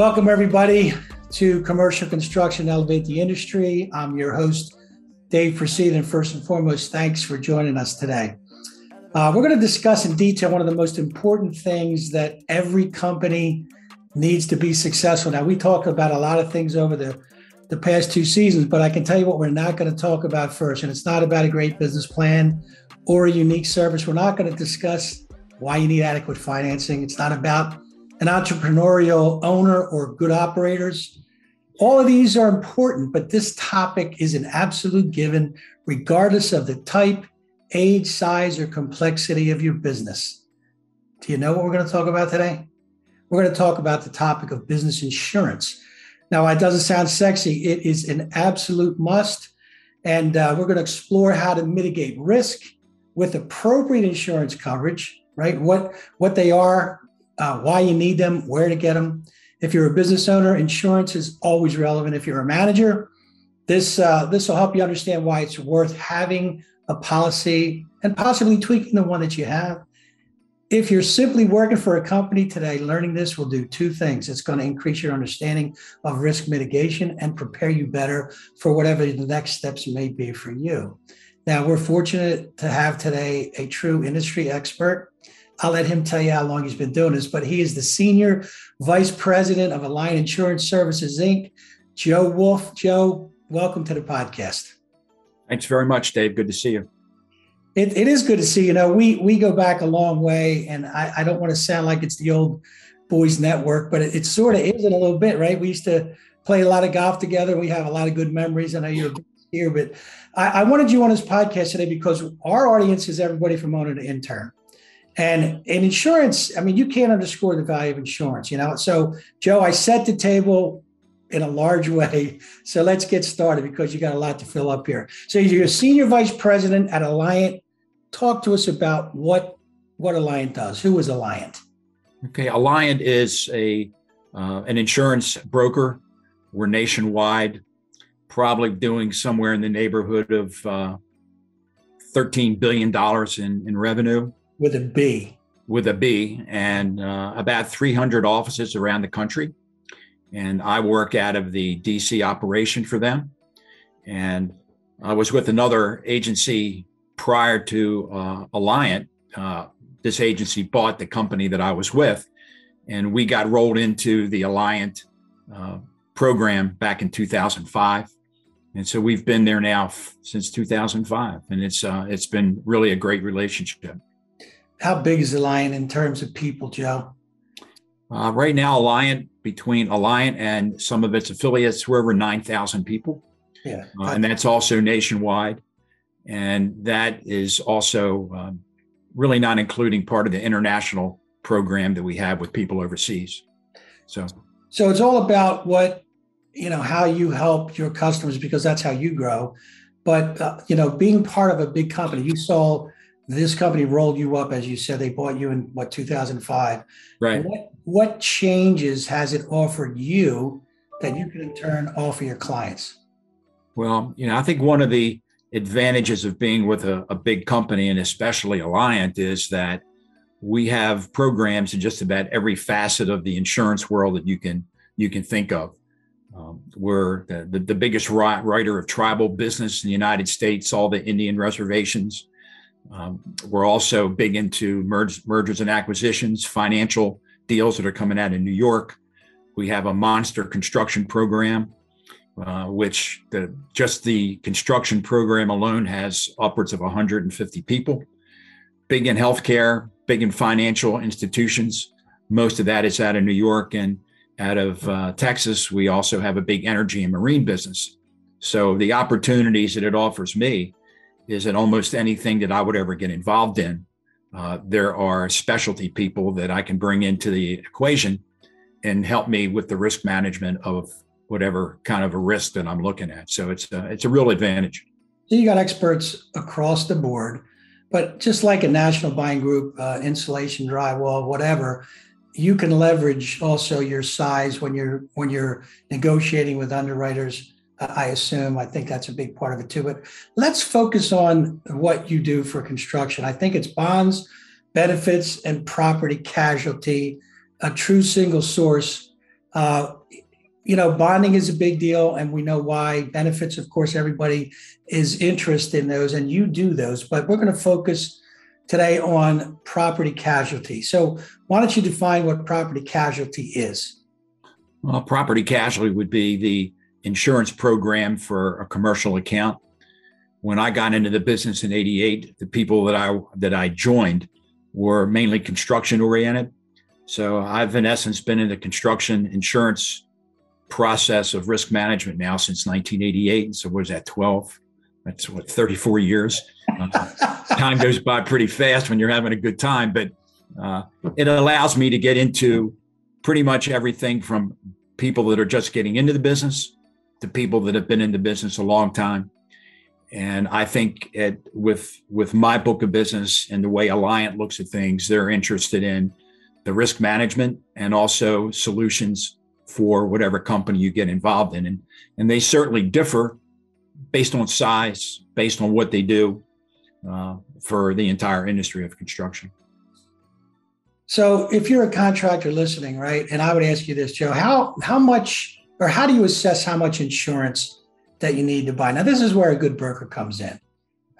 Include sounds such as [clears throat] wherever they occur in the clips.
Welcome, everybody, to Commercial Construction Elevate the Industry. I'm your host, Dave Procida. And first and foremost, thanks for joining us today. Uh, we're going to discuss in detail one of the most important things that every company needs to be successful. Now, we talked about a lot of things over the, the past two seasons, but I can tell you what we're not going to talk about first. And it's not about a great business plan or a unique service. We're not going to discuss why you need adequate financing. It's not about an entrepreneurial owner or good operators. All of these are important, but this topic is an absolute given, regardless of the type, age, size, or complexity of your business. Do you know what we're going to talk about today? We're going to talk about the topic of business insurance. Now, it doesn't sound sexy, it is an absolute must. And uh, we're going to explore how to mitigate risk with appropriate insurance coverage, right? What, what they are, uh, why you need them, where to get them. If you're a business owner, insurance is always relevant. If you're a manager, this uh, this will help you understand why it's worth having a policy and possibly tweaking the one that you have. If you're simply working for a company today, learning this will do two things. It's going to increase your understanding of risk mitigation and prepare you better for whatever the next steps may be for you. Now, we're fortunate to have today a true industry expert I'll let him tell you how long he's been doing this, but he is the senior vice president of Alliant Insurance Services Inc. Joe Wolf. Joe, welcome to the podcast. Thanks very much, Dave. Good to see you. It, it is good to see you. Know we we go back a long way, and I, I don't want to sound like it's the old boys network, but it, it sort of is in a little bit, right? We used to play a lot of golf together. We have a lot of good memories. I know you're here, but I, I wanted you on this podcast today because our audience is everybody from owner to intern. And in insurance, I mean, you can't underscore the value of insurance, you know. So, Joe, I set the table in a large [laughs] way. So let's get started because you got a lot to fill up here. So you're a senior vice president at Alliant. Talk to us about what what Alliant does. Who is Alliant? Okay, Alliant is a uh, an insurance broker. We're nationwide, probably doing somewhere in the neighborhood of uh, thirteen billion dollars in in revenue with a B. With a B, and uh, about 300 offices around the country. And I work out of the DC operation for them. And I was with another agency prior to uh, Alliant. Uh, this agency bought the company that I was with, and we got rolled into the Alliant uh, program back in 2005 and so we've been there now f- since 2005 and it's uh, it's been really a great relationship how big is Alliant in terms of people, Joe? Uh, right now, Alliant, between Alliant and some of its affiliates, we're over 9,000 people. Yeah. Uh, and that's also nationwide. And that is also um, really not including part of the international program that we have with people overseas. So, so it's all about what, you know, how you help your customers because that's how you grow. But, uh, you know, being part of a big company, you saw this company rolled you up, as you said, they bought you in what 2005. Right. What what changes has it offered you that you can in turn offer your clients? Well, you know, I think one of the advantages of being with a, a big company and especially Alliant is that we have programs in just about every facet of the insurance world that you can you can think of. Um, we're the, the, the biggest writer of tribal business in the United States, all the Indian reservations. Um, we're also big into merge, mergers and acquisitions, financial deals that are coming out in New York. We have a monster construction program, uh, which the, just the construction program alone has upwards of 150 people. Big in healthcare, big in financial institutions. Most of that is out of New York and out of uh, Texas. We also have a big energy and marine business. So the opportunities that it offers me is in almost anything that I would ever get involved in. Uh, there are specialty people that I can bring into the equation and help me with the risk management of whatever kind of a risk that I'm looking at. So it's a, it's a real advantage. So you got experts across the board, but just like a national buying group, uh, insulation, drywall, whatever, you can leverage also your size when you're when you're negotiating with underwriters I assume. I think that's a big part of it too. But let's focus on what you do for construction. I think it's bonds, benefits, and property casualty, a true single source. Uh, you know, bonding is a big deal, and we know why. Benefits, of course, everybody is interested in those, and you do those. But we're going to focus today on property casualty. So, why don't you define what property casualty is? Well, property casualty would be the insurance program for a commercial account. When I got into the business in '88, the people that I that I joined were mainly construction oriented. So I've in essence been in the construction insurance process of risk management now since 1988. So what is that, 12? That's what, 34 years? Uh, [laughs] time goes by pretty fast when you're having a good time, but uh, it allows me to get into pretty much everything from people that are just getting into the business to people that have been in the business a long time. And I think it, with with my book of business and the way Alliant looks at things, they're interested in the risk management and also solutions for whatever company you get involved in. And, and they certainly differ based on size, based on what they do uh, for the entire industry of construction. So if you're a contractor listening, right, and I would ask you this, Joe, how how much or how do you assess how much insurance that you need to buy? Now, this is where a good broker comes in.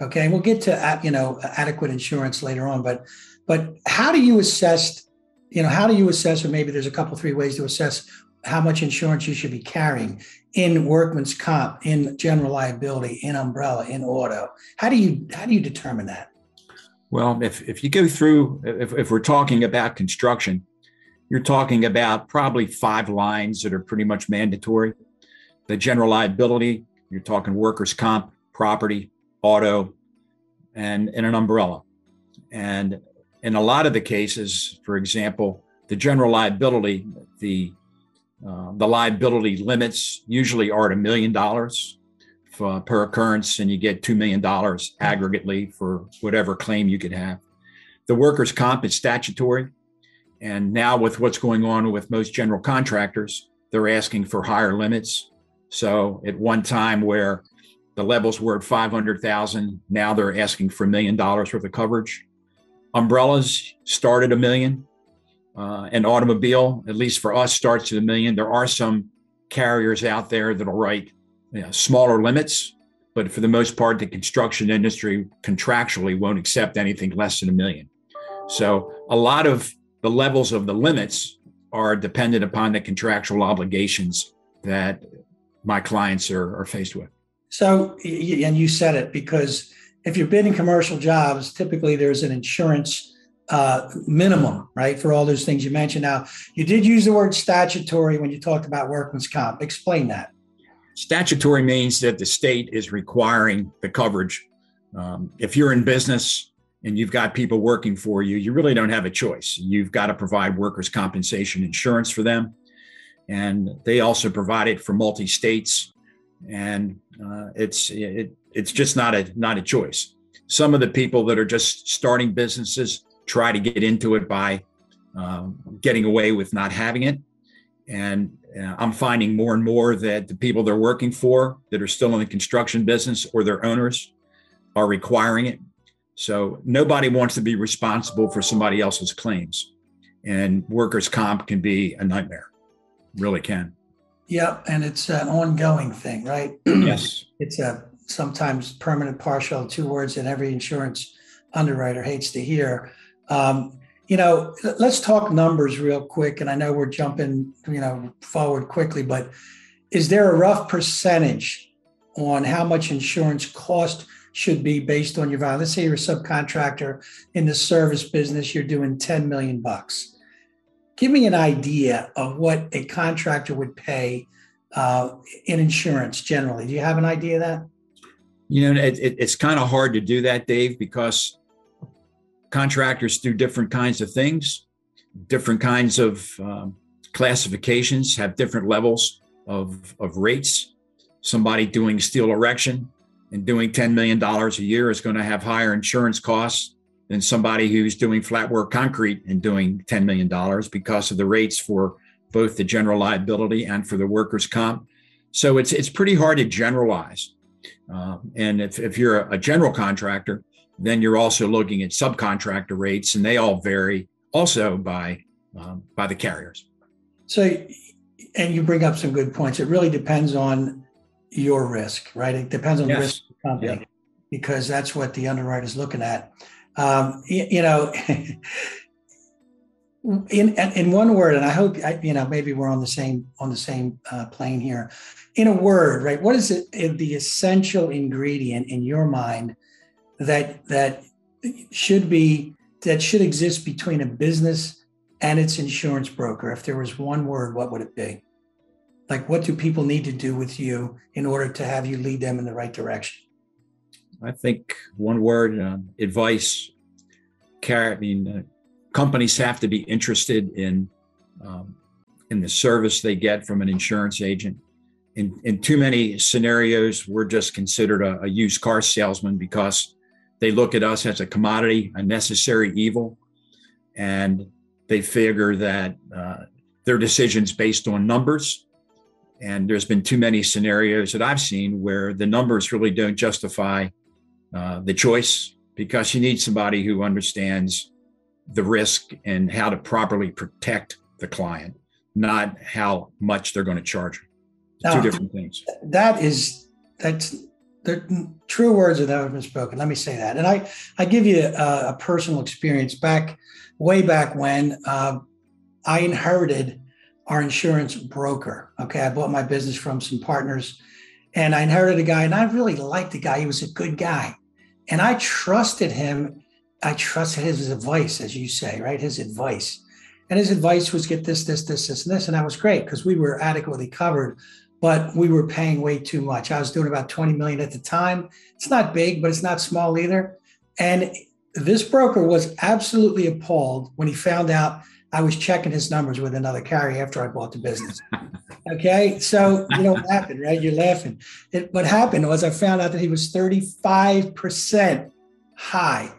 Okay, we'll get to uh, you know adequate insurance later on, but but how do you assess you know how do you assess or maybe there's a couple three ways to assess how much insurance you should be carrying in workman's comp, in general liability, in umbrella, in auto. How do you how do you determine that? Well, if if you go through, if, if we're talking about construction, you're talking about probably five lines that are pretty much mandatory. The general liability, you're talking workers' comp, property, auto, and, and an umbrella. And in a lot of the cases, for example, the general liability, the uh, the liability limits usually are at a million dollars per occurrence, and you get $2 million aggregately for whatever claim you could have. The workers' comp is statutory. And now, with what's going on with most general contractors, they're asking for higher limits. So, at one time where the levels were at 500,000, now they're asking for a million dollars worth of coverage. Umbrellas started a million uh, an automobile, at least for us, starts at a million. There are some carriers out there that'll write you know, smaller limits, but for the most part, the construction industry contractually won't accept anything less than a million. So a lot of the levels of the limits are dependent upon the contractual obligations that my clients are, are faced with. So, and you said it because if you're bidding commercial jobs, typically there's an insurance uh, minimum, right, for all those things you mentioned. Now, you did use the word statutory when you talked about workman's comp. Explain that. Statutory means that the state is requiring the coverage. Um, if you're in business and you've got people working for you, you really don't have a choice. You've got to provide workers' compensation insurance for them. And they also provide it for multi states. And uh, it's, it, it's just not a, not a choice. Some of the people that are just starting businesses, try to get into it by um, getting away with not having it. And uh, I'm finding more and more that the people they're working for that are still in the construction business or their owners are requiring it. So nobody wants to be responsible for somebody else's claims. And workers' comp can be a nightmare, really can. Yep. And it's an ongoing thing, right? [clears throat] yes. It's a sometimes permanent, partial, two words that every insurance underwriter hates to hear. Um, you know, let's talk numbers real quick. And I know we're jumping, you know, forward quickly, but is there a rough percentage on how much insurance cost should be based on your value? Let's say you're a subcontractor in the service business, you're doing 10 million bucks. Give me an idea of what a contractor would pay uh, in insurance generally. Do you have an idea of that? You know, it, it, it's kind of hard to do that, Dave, because contractors do different kinds of things, different kinds of um, classifications, have different levels of, of rates. Somebody doing steel erection and doing $10 million a year is going to have higher insurance costs than somebody who's doing flat work concrete and doing $10 million because of the rates for both the general liability and for the workers' comp. So it's, it's pretty hard to generalize. Uh, and if, if you're a general contractor, then you're also looking at subcontractor rates, and they all vary also by um, by the carriers. So, and you bring up some good points. It really depends on your risk, right? It depends on yes. the risk of the company yeah. because that's what the underwriter is looking at. Um, you, you know, [laughs] in in one word, and I hope you know maybe we're on the same on the same uh, plane here. In a word, right? What is it the essential ingredient in your mind that that should be that should exist between a business and its insurance broker? If there was one word, what would it be? Like, what do people need to do with you in order to have you lead them in the right direction? I think one word: uh, advice. Care. I mean. Uh, companies have to be interested in um, in the service they get from an insurance agent. In, in too many scenarios, we're just considered a, a used car salesman because they look at us as a commodity, a necessary evil, and they figure that uh, their decisions based on numbers. And there's been too many scenarios that I've seen where the numbers really don't justify uh, the choice because you need somebody who understands the risk and how to properly protect the client, not how much they're going to charge. Now, Two different things. That is that's the true words that have been spoken. Let me say that. And I I give you a, a personal experience back way back when uh, I inherited our insurance broker. Okay, I bought my business from some partners, and I inherited a guy, and I really liked the guy. He was a good guy, and I trusted him I trusted his advice, as you say, right? His advice. And his advice was get this, this, this, this, and this. And that was great because we were adequately covered, but we were paying way too much. I was doing about 20 million at the time. It's not big, but it's not small either. And this broker was absolutely appalled when he found out I was checking his numbers with another carrier after I bought the business. Okay. So, you know what happened, right? You're laughing. It, what happened was I found out that he was 35% high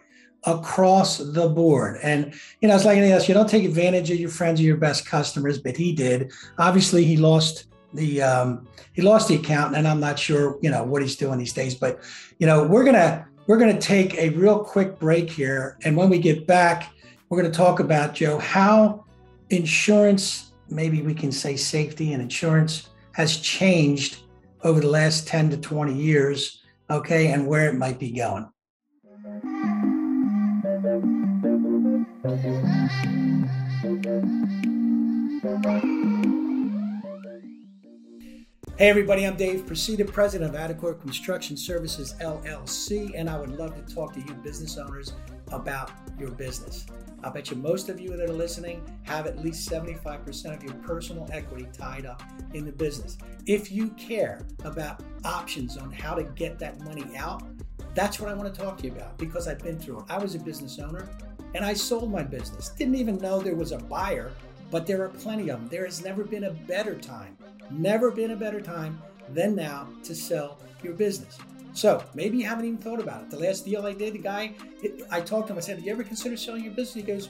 across the board. And, you know, it's like anything else. You don't take advantage of your friends or your best customers, but he did. Obviously, he lost the um, he lost the account, and I'm not sure, you know, what he's doing these days. But, you know, we're gonna we're gonna take a real quick break here, and when we get back, we're gonna talk about Joe how insurance, maybe we can say safety and insurance, has changed over the last 10 to 20 years, okay, and where it might be going. Hey everybody, I'm Dave Procida, president of Adequate Construction Services LLC, and I would love to talk to you business owners about your business. I bet you most of you that are listening have at least 75% of your personal equity tied up in the business. If you care about options on how to get that money out, that's what I want to talk to you about because I've been through it. I was a business owner and I sold my business. Didn't even know there was a buyer, but there are plenty of them. There has never been a better time, never been a better time than now to sell your business. So maybe you haven't even thought about it. The last deal I did, the guy, I talked to him, I said, Do you ever consider selling your business? He goes,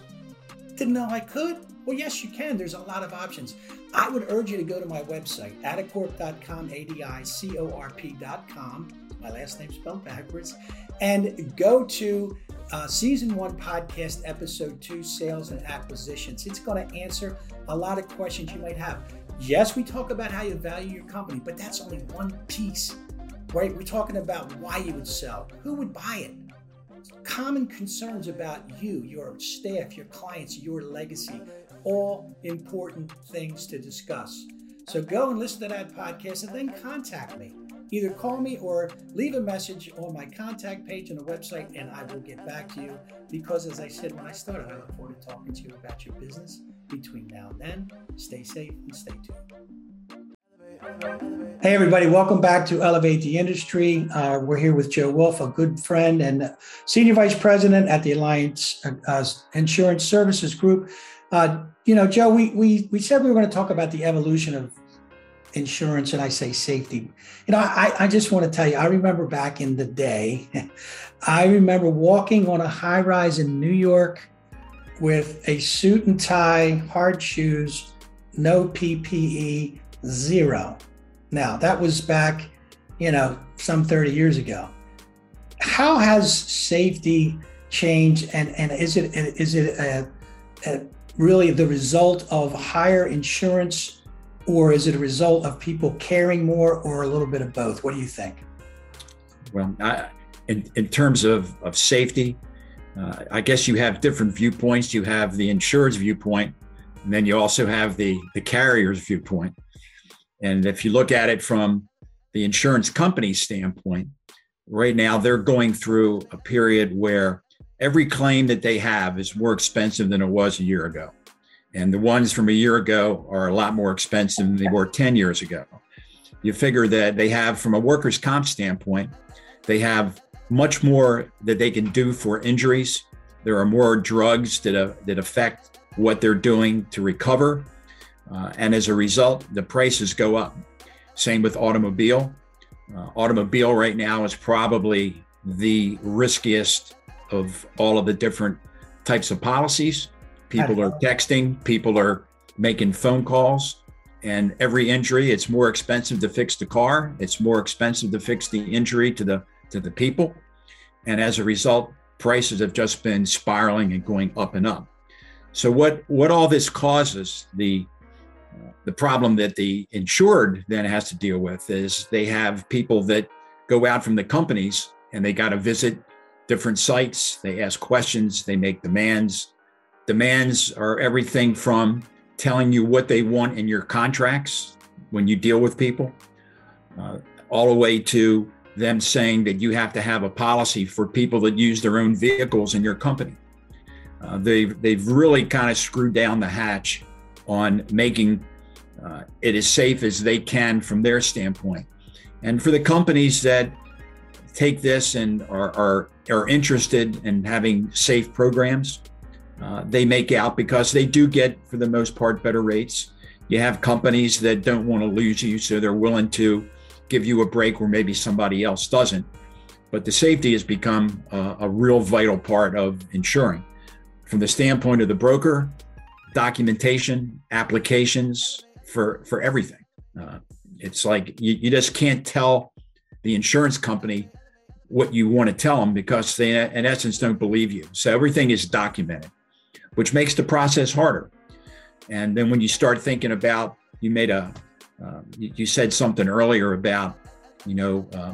Didn't know I could. Well, yes, you can. There's a lot of options. I would urge you to go to my website, adicorp.com, A D I C O R P.com. My last name spelled backwards. And go to uh, season one podcast, episode two, sales and acquisitions. It's going to answer a lot of questions you might have. Yes, we talk about how you value your company, but that's only one piece, right? We're talking about why you would sell, who would buy it, common concerns about you, your staff, your clients, your legacy, all important things to discuss. So go and listen to that podcast and then contact me. Either call me or leave a message on my contact page on the website, and I will get back to you. Because, as I said when I started, I look forward to talking to you about your business between now and then. Stay safe and stay tuned. Hey, everybody, welcome back to Elevate the Industry. Uh, we're here with Joe Wolf, a good friend and Senior Vice President at the Alliant uh, Insurance Services Group. Uh, you know, Joe, we, we, we said we were going to talk about the evolution of insurance and I say safety. You know, I, I just want to tell you, I remember back in the day, [laughs] I remember walking on a high rise in New York with a suit and tie, hard shoes, no PPE, zero. Now, that was back, you know, some 30 years ago. How has safety changed and, and is it is it a, a really the result of higher insurance or is it a result of people caring more, or a little bit of both? What do you think? Well, I, in, in terms of, of safety, uh, I guess you have different viewpoints. You have the insurer's viewpoint, and then you also have the, the carrier's viewpoint. And if you look at it from the insurance company standpoint, right now they're going through a period where every claim that they have is more expensive than it was a year ago. And the ones from a year ago are a lot more expensive than they were 10 years ago. You figure that they have, from a workers' comp standpoint, they have much more that they can do for injuries. There are more drugs that, uh, that affect what they're doing to recover. Uh, and as a result, the prices go up. Same with automobile. Uh, automobile right now is probably the riskiest of all of the different types of policies. People are texting, people are making phone calls, and every injury, it's more expensive to fix the car. It's more expensive to fix the injury to the to the people. And as a result, prices have just been spiraling and going up and up. So what what all this causes the the problem that the insured then has to deal with is they have people that go out from the companies and they got to visit different sites. They ask questions, they make demands. Demands are everything from telling you what they want in your contracts when you deal with people, uh, all the way to them saying that you have to have a policy for people that use their own vehicles in your company. Uh, they've, they've really kind of screwed down the hatch on making uh, it as safe as they can from their standpoint. And for the companies that take this and are, are, are interested in having safe programs, uh, they make out because they do get, for the most part, better rates. You have companies that don't want to lose you, so they're willing to give you a break where maybe somebody else doesn't. But the safety has become a, a real vital part of insuring. From the standpoint of the broker, documentation, applications for for everything. Uh, it's like you, you just can't tell the insurance company what you want to tell them because they, in essence, don't believe you. So everything is documented, which makes the process harder. And then when you start thinking about, you made a, uh, you, you, said something earlier about, you know, uh,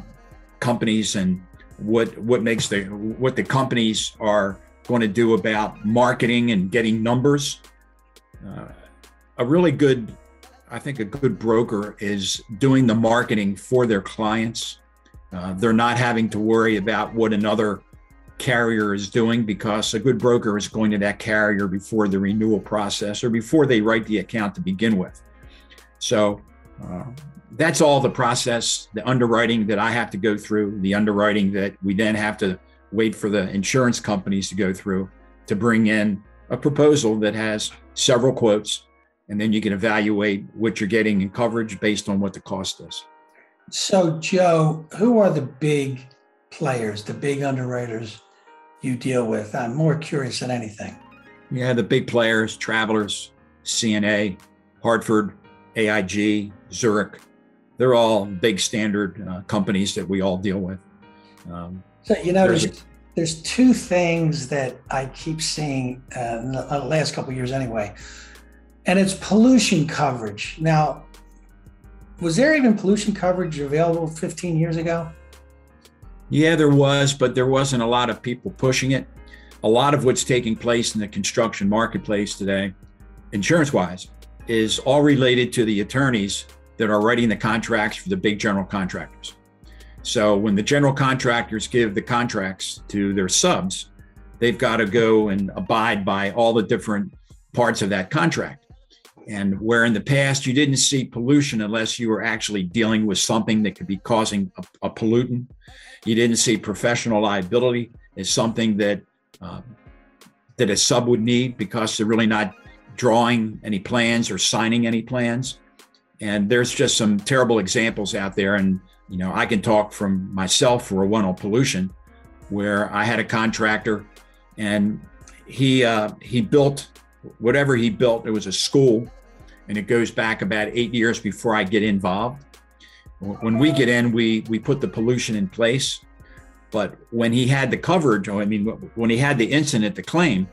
companies and what what makes the what the companies are going to do about marketing and getting numbers. Uh, a really good, I think, a good broker is doing the marketing for their clients uh, they're not having to worry about what another carrier is doing because a good broker is going to that carrier before the renewal process or before they write the account to begin with. So uh, that's all the process, the underwriting that I have to go through, the underwriting that we then have to wait for the insurance companies to go through to bring in a proposal that has several quotes. And then you can evaluate what you're getting in coverage based on what the cost is. So, Joe, who are the big players, the big underwriters you deal with? I'm more curious than anything. Yeah, the big players, Travelers, CNA, Hartford, AIG, Zurich. They're all big standard uh, companies that we all deal with. Um, so, you know, there's, there's, there's, two things that I keep seeing uh, in the last couple years anyway, and it's pollution coverage. Now, was there even pollution coverage available 15 years ago? Yeah, there was, but there wasn't a lot of people pushing it. A lot of what's taking place in the construction marketplace today, insurance wise, is all related to the attorneys that are writing the contracts for the big general contractors. So when the general contractors give the contracts to their subs, they've got to go and abide by all the different parts of that contract. And where in the past you didn't see pollution unless you were actually dealing with something that could be causing a, a pollutant, you didn't see professional liability as something that uh, that a sub would need because they're really not drawing any plans or signing any plans. And there's just some terrible examples out there. And you know, I can talk from myself for a one on pollution, where I had a contractor, and he uh, he built whatever he built. It was a school and it goes back about eight years before I get involved. When we get in, we we put the pollution in place, but when he had the coverage, I mean, when he had the incident, the claim,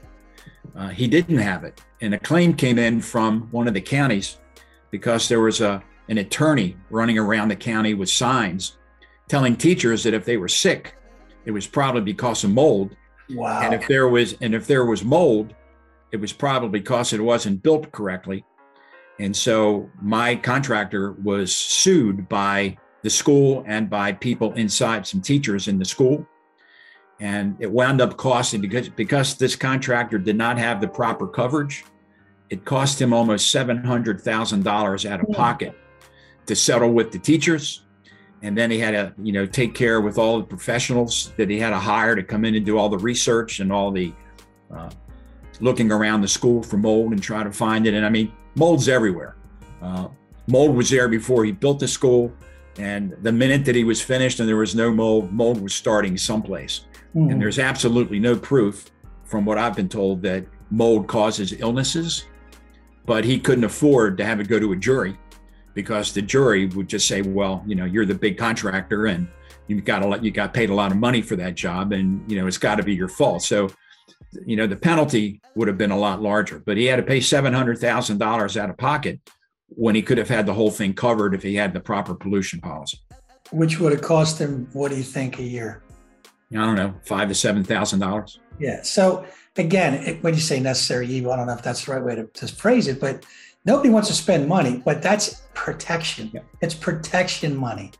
uh, he didn't have it, and a claim came in from one of the counties because there was a an attorney running around the county with signs telling teachers that if they were sick, it was probably because of mold. Wow. And if there was and if there was mold, it was probably because it wasn't built correctly. And so my contractor was sued by the school and by people inside some teachers in the school. And it wound up costing because because this contractor did not have the proper coverage, it cost him almost seven hundred thousand dollars out of pocket to settle with the teachers. And then he had to, you know, take care with all the professionals that he had to hire to come in and do all the research and all the uh, looking around the school for mold and try to find it. And I mean, mold's everywhere. Uh, mold was there before he built the school. And the minute that he was finished and there was no mold, mold was starting someplace. Mm-hmm. And there's absolutely no proof, from what I've been told, that mold causes illnesses. But he couldn't afford to have it go to a jury because the jury would just say, well, you know, you're the big contractor and you've got a lot, you got paid a lot of money for that job and, you know, it's got to be your fault. So, you know, the penalty would have been a lot larger, but he had to pay $700,000 out of pocket when he could have had the whole thing covered if he had the proper pollution policy. Which would have cost him, what do you think, a year? I don't know, five to seven thousand dollars. Yeah. So again, it, when you say necessary evil, I don't know if that's the right way to, to phrase it, but nobody wants to spend money, but that's protection. Yeah. It's protection money.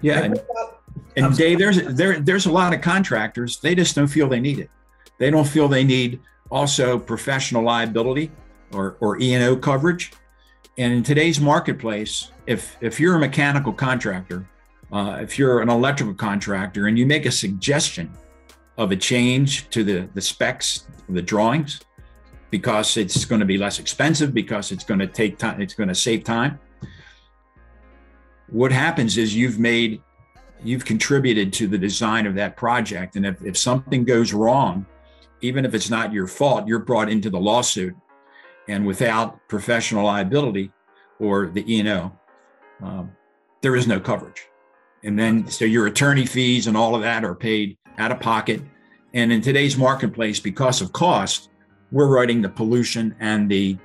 Yeah. And, and Dave, there's there there's a lot of contractors. They just don't feel they need it. They don't feel they need also professional liability or or E and O coverage. And in today's marketplace, if if you're a mechanical contractor uh, if you're an electrical contractor and you make a suggestion of a change to the, the specs, the drawings, because it's going to be less expensive, because it's going to take time, it's going to save time. What happens is you've made, you've contributed to the design of that project. And if, if something goes wrong, even if it's not your fault, you're brought into the lawsuit. And without professional liability or the E&O, um, there is no coverage. And then, so your attorney fees and all of that are paid out of pocket. And in today's marketplace, because of cost, we're writing the pollution and the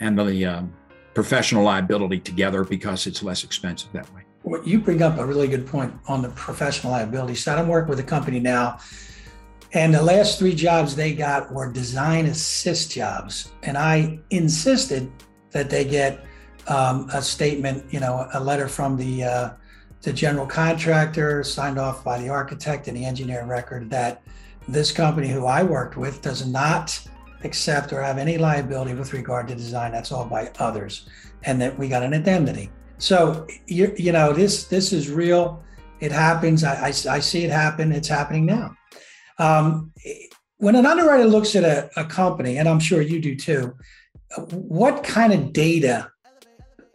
and the um, professional liability together because it's less expensive that way. Well, you bring up a really good point on the professional liability side. I'm working with a company now, and the last three jobs they got were design assist jobs, and I insisted that they get um, a statement, you know, a letter from the uh, the general contractor, signed off by the architect and the engineering record that this company who I worked with does not accept or have any liability with regard to design. That's all by others, and that we got an indemnity. So you you know this this is real. It happens. I, I, I see it happen. It's happening now. Um, when an underwriter looks at a, a company, and I'm sure you do too, what kind of data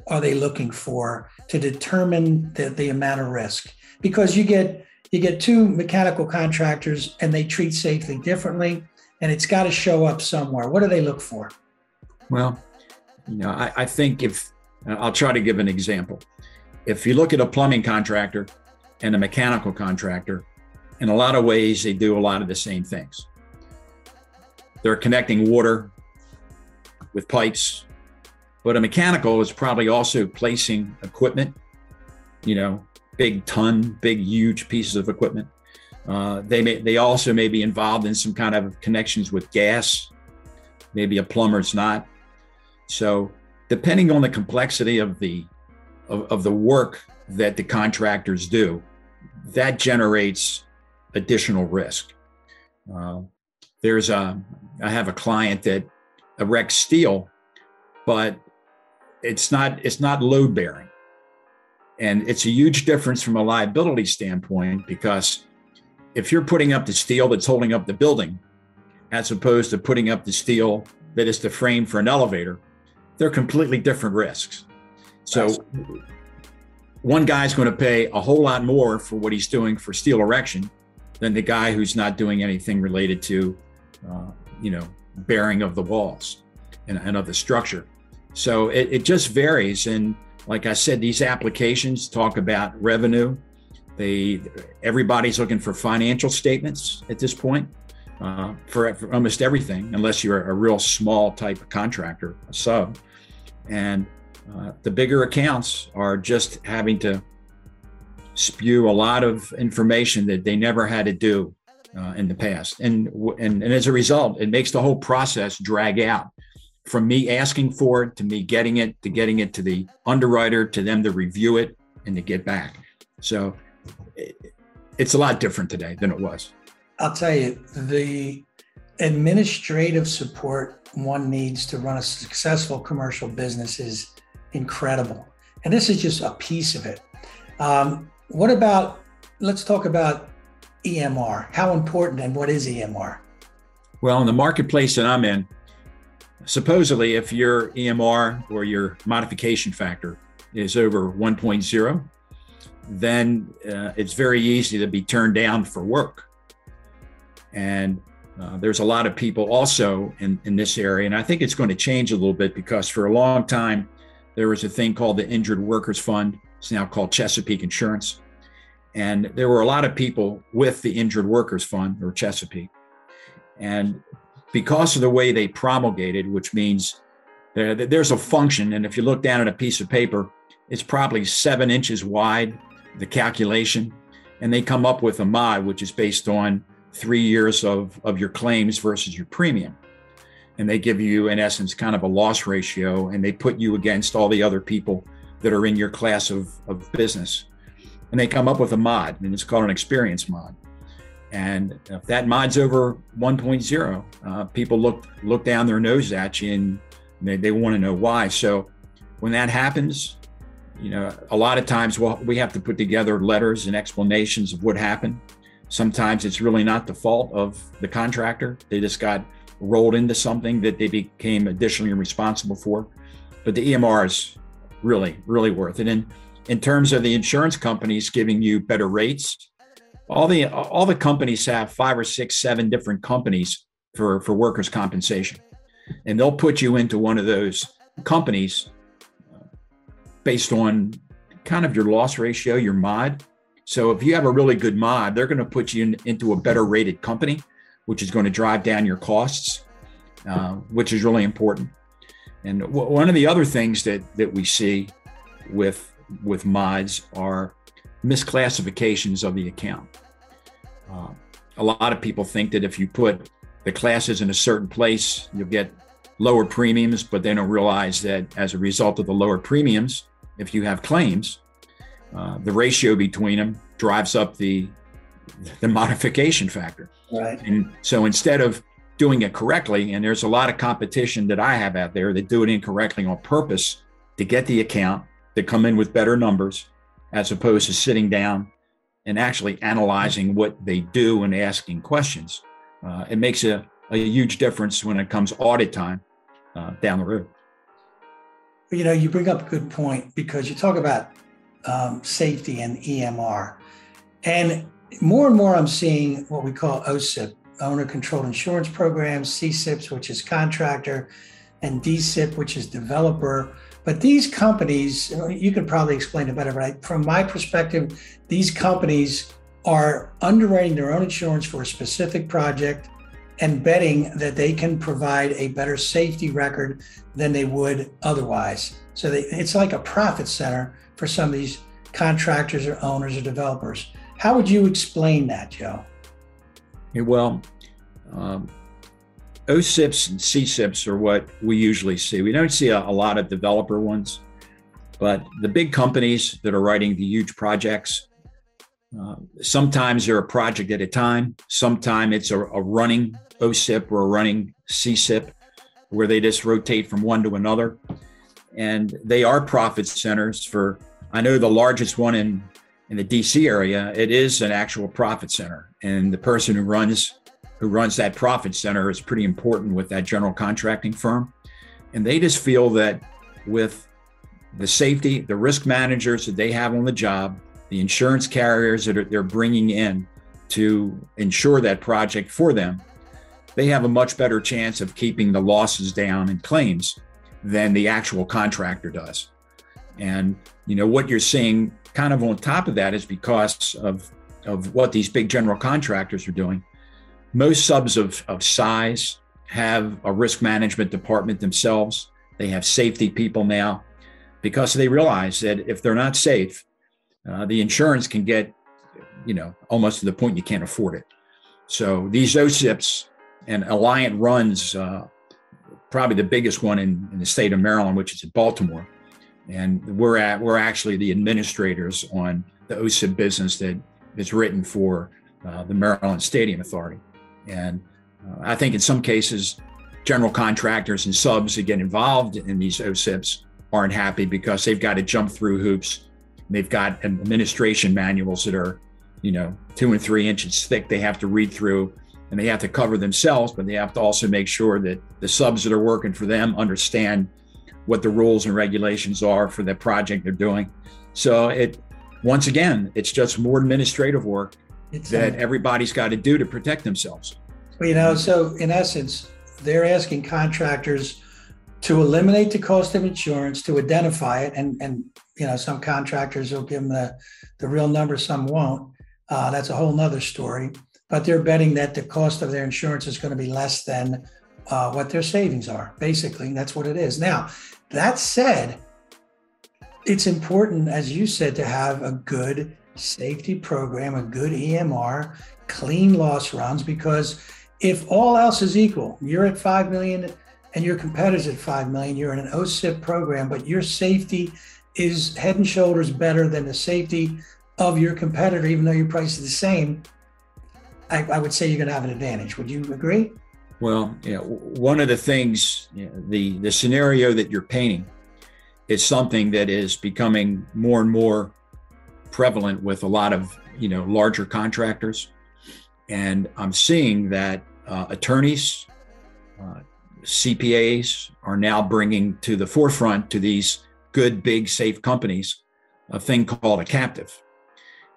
are they looking for to determine the, the amount of risk? Because you get you get two mechanical contractors and they treat safely differently, and it's got to show up somewhere. What do they look for? Well, you know, I, I think if I'll try to give an example. If you look at a plumbing contractor and a mechanical contractor, in a lot of ways, they do a lot of the same things. They're connecting water with pipes but a mechanical is probably also placing equipment, you know, big ton, big, huge pieces of equipment. Uh, they may, they also may be involved in some kind of connections with gas. Maybe a plumber's not. So, depending on the complexity of the of, of the work that the contractors do, that generates additional risk. Uh, there's a I have a client that erects steel, but it's not it's not load bearing. And it's a huge difference from a liability standpoint because if you're putting up the steel that's holding up the building as opposed to putting up the steel that is the frame for an elevator they're completely different risks. So one guy's going to pay a whole lot more for what he's doing for steel erection than the guy who's not doing anything related to uh, you know bearing of the walls and, and of the structure so it, it just varies. And like I said, these applications talk about revenue. They everybody's looking for financial statements at this point uh, for, for, almost everything, unless you're a real small type of contractor, a sub. And uh, the bigger accounts are just having to spew a lot of information that they never had to do uh, in the past. And, and, and as a result, it makes the whole process drag out from me asking for it to me getting it to getting it to the underwriter to them to review it and to get back. So it, it's a lot different today than it was. I'll tell you, the administrative support one needs to run a successful commercial business is incredible. And this is just a piece of it. Um, what about, let's talk about EMR. How important and what is EMR? Well, in the marketplace that I'm in, supposedly if your EMR or your modification factor is over 1.0, then uh, it's very easy to be turned down for work. And uh, there's a lot of people also in, in this area. And I think it's going to change a little bit because for a long time, there was a thing called the Injured Workers Fund. It's now called Chesapeake Insurance. And there were a lot of people with the Injured Workers Fund or Chesapeake. And because of the way they promulgated, which means there's a function, and if you look down at a piece of paper, it's probably seven inches wide, the calculation, and they come up with a MOD, which is based on three years of, of your claims versus your premium. And they give you, in essence, kind of a loss ratio, and they put you against all the other people that are in your class of, of business. And they come up with a MOD, and it's called an experience MOD. And if that mod's over 1.0, uh, people look look down their nose at you and they, they want to know why. So when that happens, you know, a lot of times well, we have to put together letters and explanations of what happened. Sometimes it's really not the fault of the contractor. They just got rolled into something that they became additionally responsible for. But the EMR is really, really worth it. And in terms of the insurance companies giving you better rates, all the all the companies have five or six, seven different companies for for workers' compensation, and they'll put you into one of those companies uh, based on kind of your loss ratio, your mod. So if you have a really good mod, they're going to put you in, into a better rated company, which is going to drive down your costs, uh, which is really important. And w- one of the other things that that we see with with mods are misclassifications of the account. Uh, a lot of people think that if you put the classes in a certain place, you'll get lower premiums, but they don't realize that as a result of the lower premiums, if you have claims, uh, the ratio between them drives up the the modification factor. Right. And so instead of doing it correctly, and there's a lot of competition that I have out there that do it incorrectly on purpose to get the account to come in with better numbers, as opposed to sitting down and actually analyzing what they do and asking questions. Uh, it makes a, a huge difference when it comes audit time uh, down the road. You know, you bring up a good point because you talk about um, safety and EMR. And more and more, I'm seeing what we call OCIP, owner controlled insurance programs, CCIPs, which is contractor, and DCIP, which is developer. But these companies, you can probably explain it better, but I, from my perspective, these companies are underwriting their own insurance for a specific project and betting that they can provide a better safety record than they would otherwise. So they, it's like a profit center for some of these contractors or owners or developers. How would you explain that, Joe? Well, um, OCIPs and CCIPs are what we usually see. We don't see a, a, lot of developer ones, but the big companies that are writing the huge projects, uh, sometimes they're a project at a time. Sometimes it's a, a running OCIP or a running CCIP where they just rotate from one to another. And they are profit centers for, I know the largest one in, in the DC area, it is an actual profit center. And the person who runs who runs that profit center is pretty important with that general contracting firm. And they just feel that with the safety, the risk managers that they have on the job, the insurance carriers that are, they're bringing in to insure that project for them, they have a much better chance of keeping the losses down and claims than the actual contractor does. And you know what you're seeing kind of on top of that is because of of what these big general contractors are doing most subs of, of size have a risk management department themselves. They have safety people now because they realize that if they're not safe, uh, the insurance can get, you know, almost to the point you can't afford it. So these OCIPs and Alliant runs uh, probably the biggest one in, in the state of Maryland, which is in Baltimore. And we're at we're actually the administrators on the OCIP business that is written for uh, the Maryland Stadium Authority. And uh, I think in some cases, general contractors and subs that get involved in these OCIPs aren't happy because they've got to jump through hoops. They've got administration manuals that are, you know, two and three inches thick. They have to read through and they have to cover themselves, but they have to also make sure that the subs that are working for them understand what the rules and regulations are for the project they're doing. So it, once again, it's just more administrative work it's that a, everybody's got to do to protect themselves. Well, you know, so in essence, they're asking contractors to eliminate the cost of insurance, to identify it, and and you know, some contractors will give them the the real number, some won't. Uh, that's a whole nother story. But they're betting that the cost of their insurance is going to be less than uh, what their savings are. Basically, that's what it is. Now, that said, it's important, as you said, to have a good safety program, a good EMR, clean loss runs, because if all else is equal, you're at 5 million and your competitor's at 5 million, you're in an OCIP program, but your safety is head and shoulders better than the safety of your competitor, even though your price is the same, I, I would say you're going to have an advantage. Would you agree? Well, one of the things, the the scenario that you're painting is something that is becoming more and more prevalent with a lot of you know larger contractors, and I'm seeing that uh, attorneys, uh, CPAs are now bringing to the forefront to these good, big, safe companies a thing called a captive,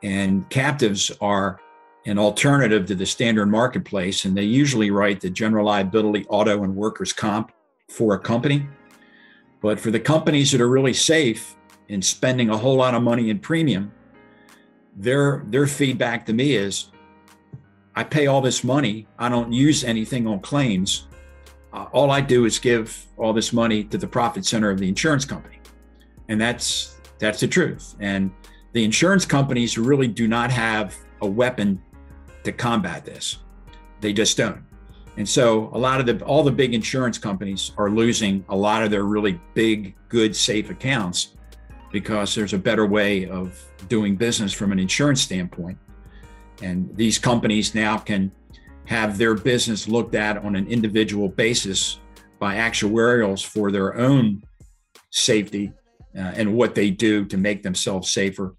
and captives are an alternative to the standard marketplace. And they usually write the general liability, auto, and workers' comp for a company. But for the companies that are really safe in spending a whole lot of money in premium, their their feedback to me is I pay all this money, I don't use anything on claims. Uh, all I do is give all this money to the profit center of the insurance company. And that's that's the truth. And the insurance companies really do not have a weapon to combat this. They just don't. And so a lot of the all the big insurance companies are losing a lot of their really big, good, safe accounts because there's a better way of doing business from an insurance standpoint. And these companies now can have their business looked at on an individual basis by actuarials for their own safety uh, and what they do to make themselves safer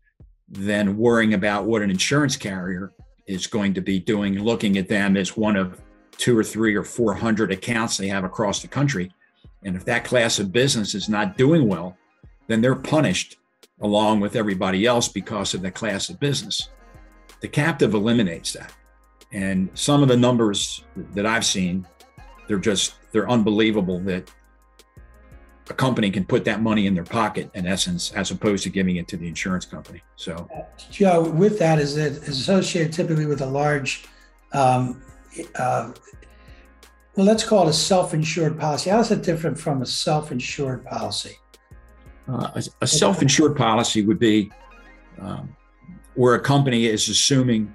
than worrying about what an insurance carrier is going to be doing, looking at them as one of two or three or 400 accounts they have across the country. And if that class of business is not doing well, then they're punished along with everybody else because of the class of business. The captive eliminates that. And some of the numbers that I've seen, they're just, they're unbelievable that a company can put that money in their pocket in essence as opposed to giving it to the insurance company so. Joe with that is it is associated typically with a large um, uh, well let's call it a self-insured policy. How is it different from a self-insured policy? Uh, a, a, self-insured policy would be um, where a company is assuming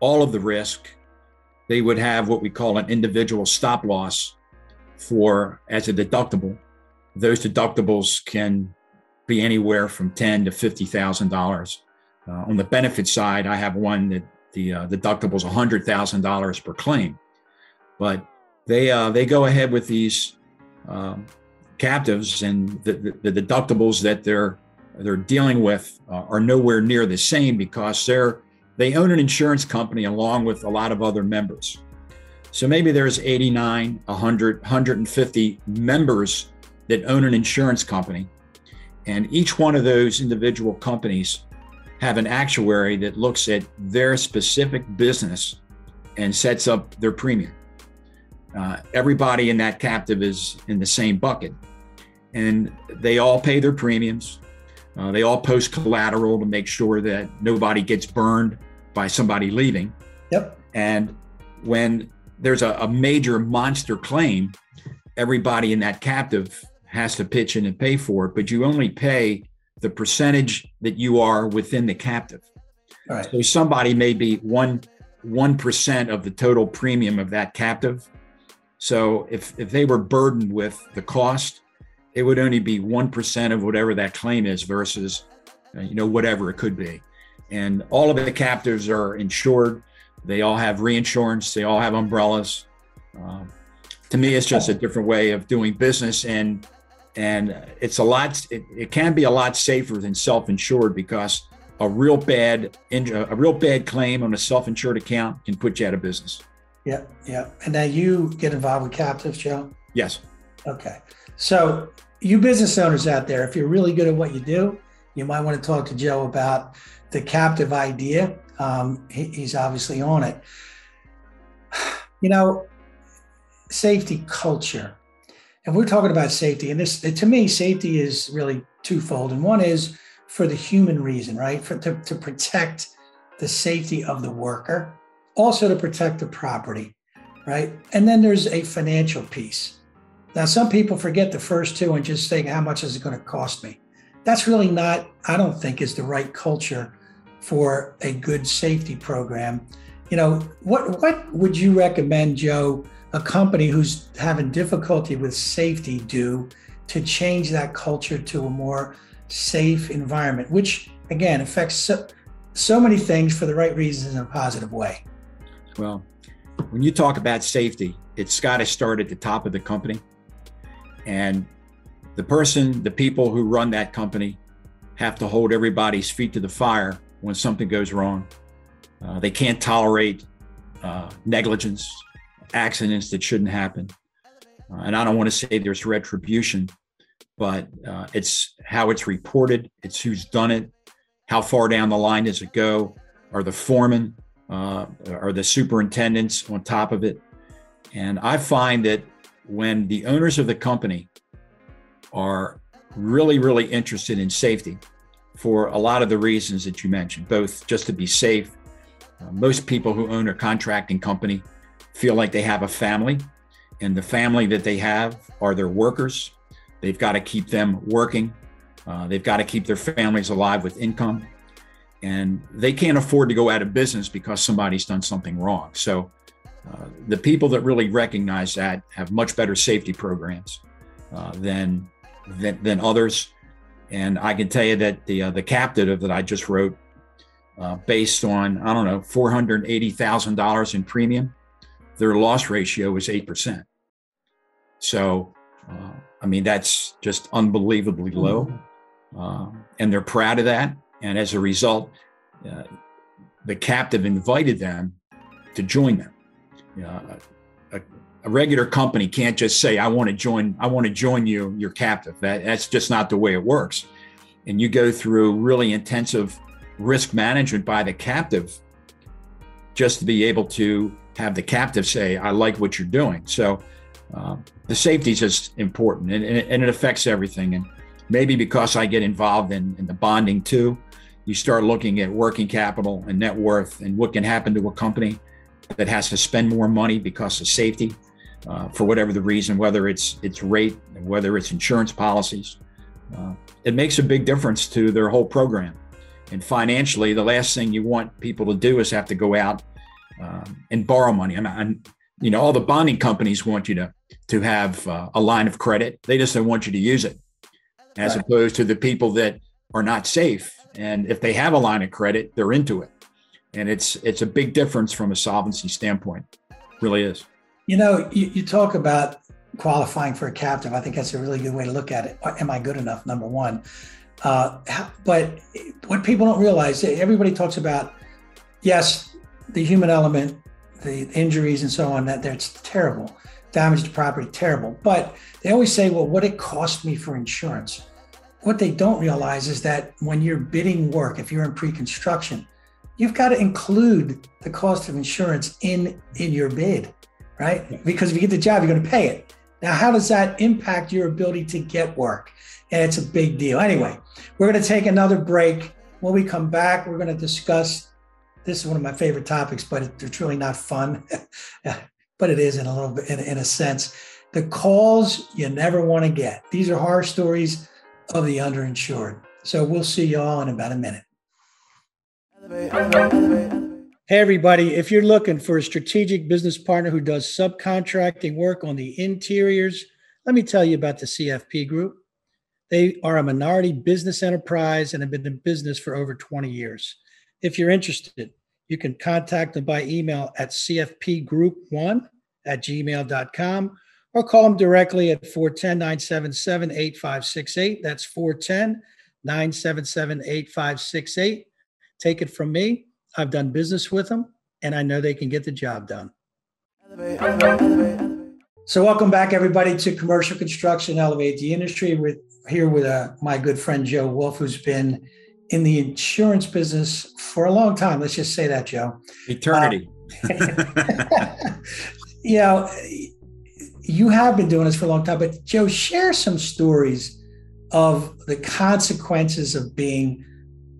all of the risk. They would have what we call an individual stop loss for as a deductible those deductibles can be anywhere from ten to fifty thousand uh, dollars. On the benefit side, I have one that the uh, deductible is hundred thousand dollars per claim, but they uh, they go ahead with these um, captives, and the, the, the, deductibles that they're they're dealing with uh, are nowhere near the same because they're they own an insurance company along with a lot of other members. So maybe there's 89, 100, 150 members that own an insurance company. And each one of those individual companies have an actuary that looks at their specific business and sets up their premium. Uh, everybody in that captive is in the same bucket. And they all pay their premiums. Uh, they all post collateral to make sure that nobody gets burned by somebody leaving. Yep. And when there's a, a major monster claim, everybody in that captive has to pitch in and pay for it, but you only pay the percentage that you are within the captive. Right. So somebody may be one one percent of the total premium of that captive. So if if they were burdened with the cost, it would only be one percent of whatever that claim is versus, uh, you know, whatever it could be. And all of the captives are insured. They all have reinsurance. They all have umbrellas. Um, to me, it's just a different way of doing business, and and it's a lot. It, it can be a lot safer than self-insured because a real bad a real bad claim on a self-insured account can put you out of business. Yeah, yeah. And now you get involved with captives, Joe. Yes. Okay. So you business owners out there, if you're really good at what you do, you might want to talk to Joe about the captive idea. Um, he, he's obviously on it. [sighs] You know, safety culture. And we're talking about safety. And this, to me, safety is really twofold. And one is for the human reason, right? For to, to protect the safety of the worker, also to protect the property, right? And then there's a financial piece. Now, some people forget the first two and just think, how much is it going to cost me? That's really not, I don't think, is the right culture for a good safety program. You know, what what would you recommend, Joe, a company who's having difficulty with safety do to change that culture to a more safe environment, which again affects so, so many things for the right reasons in a positive way. Well, when you talk about safety, it's got to start at the top of the company. And the person, the people who run that company have to hold everybody's feet to the fire when something goes wrong. Uh, they can't tolerate uh, negligence, accidents that shouldn't happen. Uh, and I don't want to say there's retribution, but uh, it's how it's reported, it's who's done it, how far down the line does it go, are the foremen, uh, are the superintendents on top of it. And I find that when the owners of the company are really, really interested in safety for a lot of the reasons that you mentioned, both just to be safe. Uh, most people who own a contracting company feel like they have a family, and the family that they have are their workers, They've got to keep them working. Uh, they've got to keep their families alive with income. And they can't afford to go out of business because somebody's done something wrong. So uh, the people that really recognize that have much better safety programs uh, than, than, than others. And I can tell you that the uh, the captive that I just wrote, uh, based on I don't know four hundred eighty thousand dollars in premium, their loss ratio is eight percent. So uh, I mean, that's just unbelievably low. Uh, and they're proud of that. And as a result, uh, the captive invited them to join them. You know, a, a, regular company can't just say, I want to join, I want to join you, you're captive. That, that's just not the way it works. And you go through really intensive risk management by the captive just to be able to have the captive say, I like what you're doing. So um, the safety is just important and, and, it affects everything. And maybe because I get involved in, in the bonding too, you start looking at working capital and net worth and what can happen to a company that has to spend more money because of safety uh, for whatever the reason, whether it's its rate, whether it's insurance policies. Uh, it makes a big difference to their whole program. And financially, the last thing you want people to do is have to go out um, and borrow money. I'm, I'm, you know, all the bonding companies want you to to have uh, a line of credit. They just don't want you to use it, as right. opposed to the people that are not safe. And if they have a line of credit, they're into it. And it's it's a big difference from a solvency standpoint. It really is. You know, you, you talk about qualifying for a captive. I think that's a really good way to look at it. Am I good enough? Number one. Uh, but what people don't realize, everybody talks about, yes, the human element, the injuries and so on, that that's terrible damage to property, terrible. But they always say, well, what it cost me for insurance. What they don't realize is that when you're bidding work, if you're in pre-construction, you've got to include the cost of insurance in in your bid, right? Because if you get the job, you're going to pay it. Now, how does that impact your ability to get work? And it's a big deal. Anyway, we're going to take another break. When we come back, we're going to discuss. This is one of my favorite topics, but it's really not fun. [laughs] but it is in a little bit, in, in a sense. the calls you never want to get. These are horror stories of the underinsured. So we'll see you all in about a minute. Hey, everybody. If you're looking for a strategic business partner who does subcontracting work on the interiors, let me tell you about the CFP Group. They are a minority business enterprise and have been in business for over 20 years. If you're interested, you can contact them by email at cfpgroup1 at gmail.com or call them directly at 410 977 8568. That's 410 977 8568. Take it from me. I've done business with them and I know they can get the job done. So, welcome back, everybody, to Commercial Construction Elevate the Industry. We're here with uh, my good friend Joe Wolf, who's been in the insurance business for a long time. Let's just say that, Joe. Eternity. Uh, [laughs] you know, you have been doing this for a long time, but Joe, share some stories of the consequences of being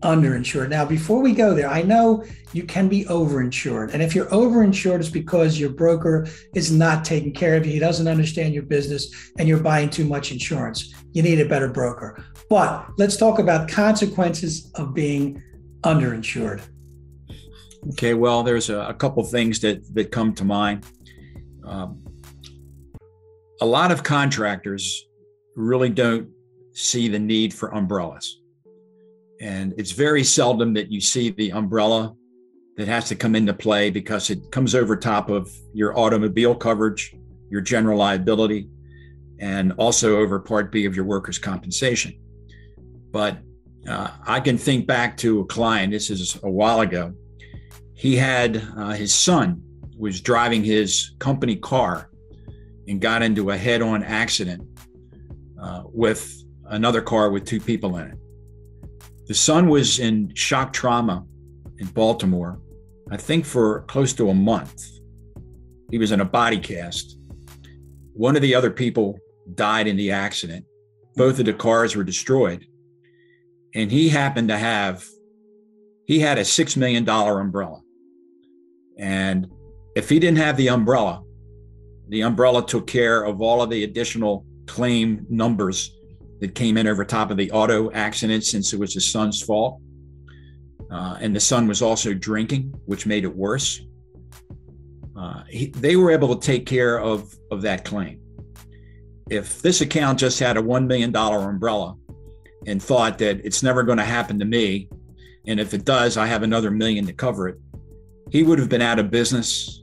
underinsured. Now, before we go there, I know you can be overinsured. And if you're overinsured, it's because your broker is not taking care of you. He doesn't understand your business and you're buying too much insurance. You need a better broker. But let's talk about consequences of being underinsured. Okay, well, there's a, a couple things that, that come to mind. Um, a lot of contractors really don't see the need for umbrellas. And it's very seldom that you see the umbrella that has to come into play because it comes over top of your automobile coverage, your general liability, and also over Part B of your workers' compensation. But uh, I can think back to a client, this is a while ago. He had uh, his son was driving his company car and got into a head on accident uh, with another car with two people in it. The son was in shock trauma in Baltimore, I think for close to a month. He was in a body cast. One of the other people died in the accident. Both of the cars were destroyed. And he happened to have, he had a $6 million umbrella. And if he didn't have the umbrella, the umbrella took care of all of the additional claim numbers that came in over top of the auto accident since it was his son's fault. Uh, and the son was also drinking, which made it worse. Uh, he, they were able to take care of, of that claim. If this account just had a $1 million umbrella and thought that it's never going to happen to me, and if it does, I have another million to cover it, he would have been out of business.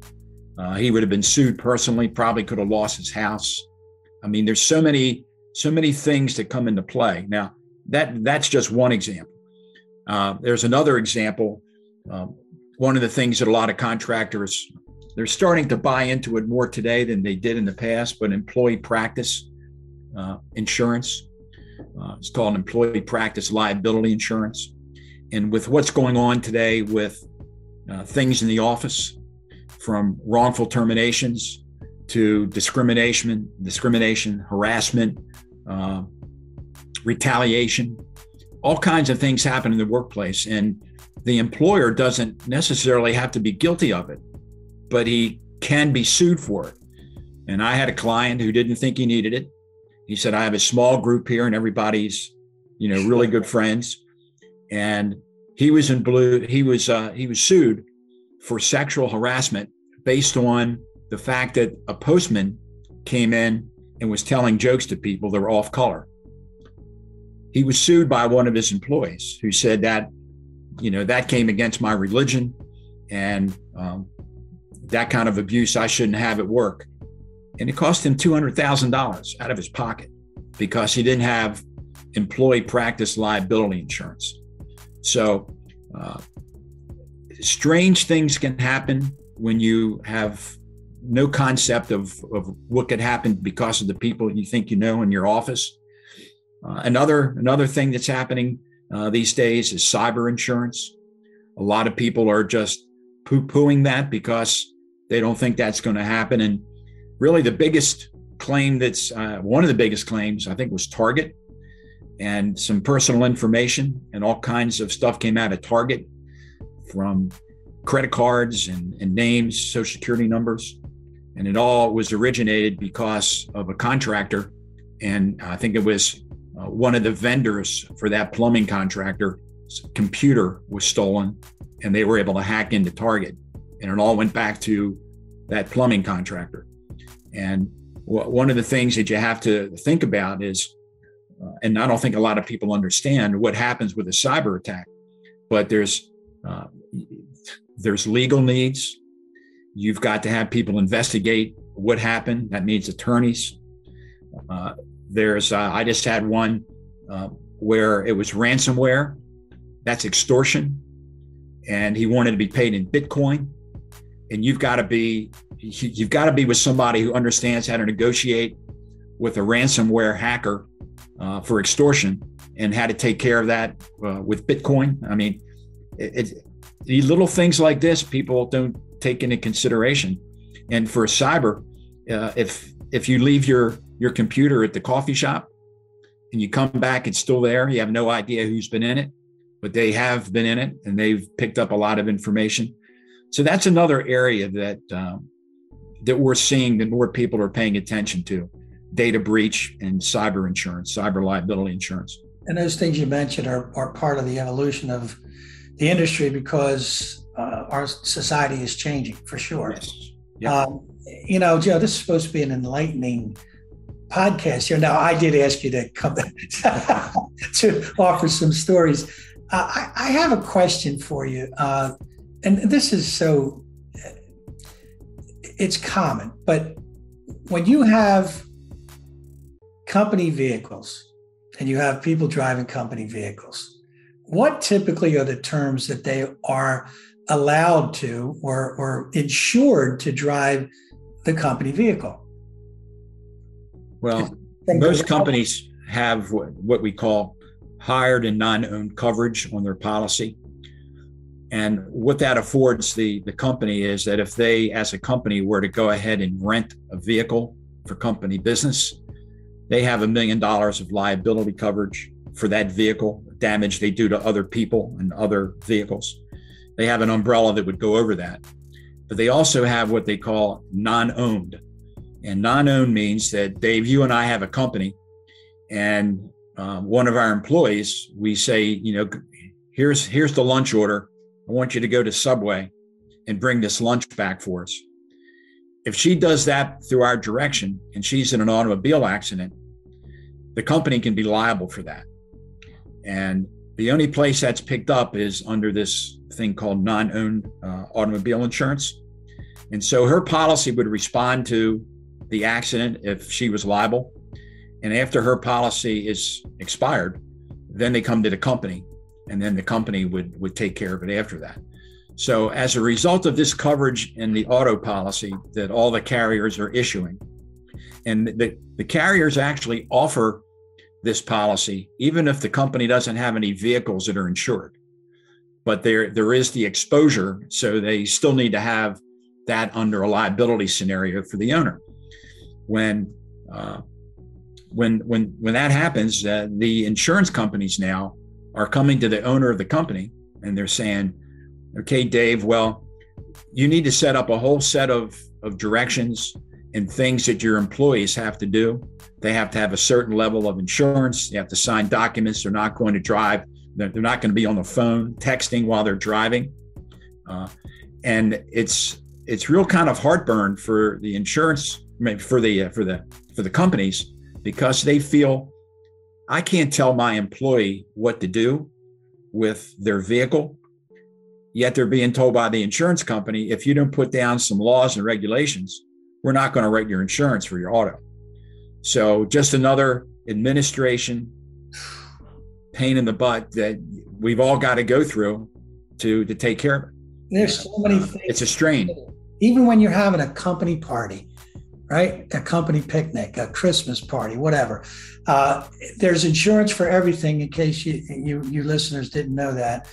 Uh, he would have been sued personally, probably could have lost his house. I mean, there's so many so many things that come into play. Now, that that's just one example. Uh, there's another example. Um, one of the things that a lot of contractors they're starting to buy into it more today than they did in the past. But employee practice uh, insurance, uh, it's called employee practice liability insurance. And with what's going on today with uh, things in the office, from wrongful terminations to discrimination, discrimination, harassment, uh, retaliation, all kinds of things happen in the workplace. And the employer doesn't necessarily have to be guilty of it, but he can be sued for it. And I had a client who didn't think he needed it. He said, I have a small group here and everybody's, you know, really good [laughs] friends. And he was in blue, he was uh, he was sued for sexual harassment based on the fact that a postman came in and was telling jokes to people that were off color. He was sued by one of his employees who said that, you know, that came against my religion and um, that kind of abuse I shouldn't have at work. And it cost him $200,000 out of his pocket because he didn't have employee practice liability insurance. So, uh, strange things can happen when you have no concept of, of what could happen because of the people you think you know in your office. Uh, another another thing that's happening uh, these days is cyber insurance. A lot of people are just poo-pooing that because they don't think that's going to happen. And really, the biggest claim that's uh, one of the biggest claims I think was Target, and some personal information and all kinds of stuff came out of Target from credit cards and, and names, social security numbers And it all was originated because of a contractor. And I think it was uh, one of the vendors for that plumbing contractor computer was stolen and they were able to hack into Target. And it all went back to that plumbing contractor. And w- one of the things that you have to think about is, uh, and I don't think a lot of people understand what happens with a cyber attack, but there's uh, there's legal needs. You've got to have people investigate what happened. That means attorneys. Uh, there's uh, I just had one uh, where it was ransomware. That's extortion, and he wanted to be paid in Bitcoin. And you've got to be you've got to be with somebody who understands how to negotiate with a ransomware hacker uh, for extortion and how to take care of that uh, with Bitcoin. I mean, it, it, the little things like this people don't take into consideration. And for cyber, uh, if if you leave your your computer at the coffee shop and you come back, it's still there. You have no idea who's been in it, but they have been in it and they've picked up a lot of information. So that's another area that um, that we're seeing that more people are paying attention to data breach and cyber insurance, cyber liability insurance. And those things you mentioned are, are part of the evolution of the industry because uh, our society is changing for sure. Yes. Yep. Um, you know, Joe, this is supposed to be an enlightening podcast here. Now, I did ask you to come [laughs] to offer some stories. Uh, I, I, have a question for you, uh, and this is so it's common, but when you have company vehicles and you have people driving company vehicles, what typically are the terms that they are allowed to or, or insured to drive the company vehicle? Well, most companies have what, what we call hired and non owned coverage on their policy. And what that affords the, the company is that if they, as a company, were to go ahead and rent a vehicle for company business, they have a million dollars of liability coverage for that vehicle, damage they do to other people and other vehicles. They have an umbrella that would go over that. But they also have what they call non owned. And non owned means that Dave, you and I have a company, and um, one of our employees, we say, you know, here's here's the lunch order I want you to go to Subway and bring this lunch back for us. If she does that through our direction and she's in an automobile accident, the company can be liable for that. And the only place that's picked up is under this thing called non owned uh, automobile insurance. And so her policy would respond to the accident if she was liable. And after her policy is expired, then they come to the company and then the company would would take care of it after that. So as a result of this coverage in the auto policy that all the carriers are issuing, and the, the carriers actually offer this policy, even if the company doesn't have any vehicles that are insured. But there there is the exposure, so they still need to have that under a liability scenario for the owner. When uh, when when when that happens, uh, the insurance companies now are coming to the owner of the company and they're saying, okay, Dave, well, you need to set up a whole set of, of directions and things that your employees have to do. They have to have a certain level of insurance. They have to sign documents. They're not going to drive. They're not going to be on the phone texting while they're driving. Uh, and it's it's real kind of heartburn for the insurance for the for the for the companies because they feel I can't tell my employee what to do with their vehicle, yet they're being told by the insurance company if you don't put down some laws and regulations, we're not going to write your insurance for your auto. So, just another administration pain in the butt that we've all got to go through to to take care of it. There's so many uh, things. It's a strain. Even when you're having a company party, right? A company picnic, a Christmas party, whatever. Uh, there's insurance for everything. In case you you, you listeners didn't know that.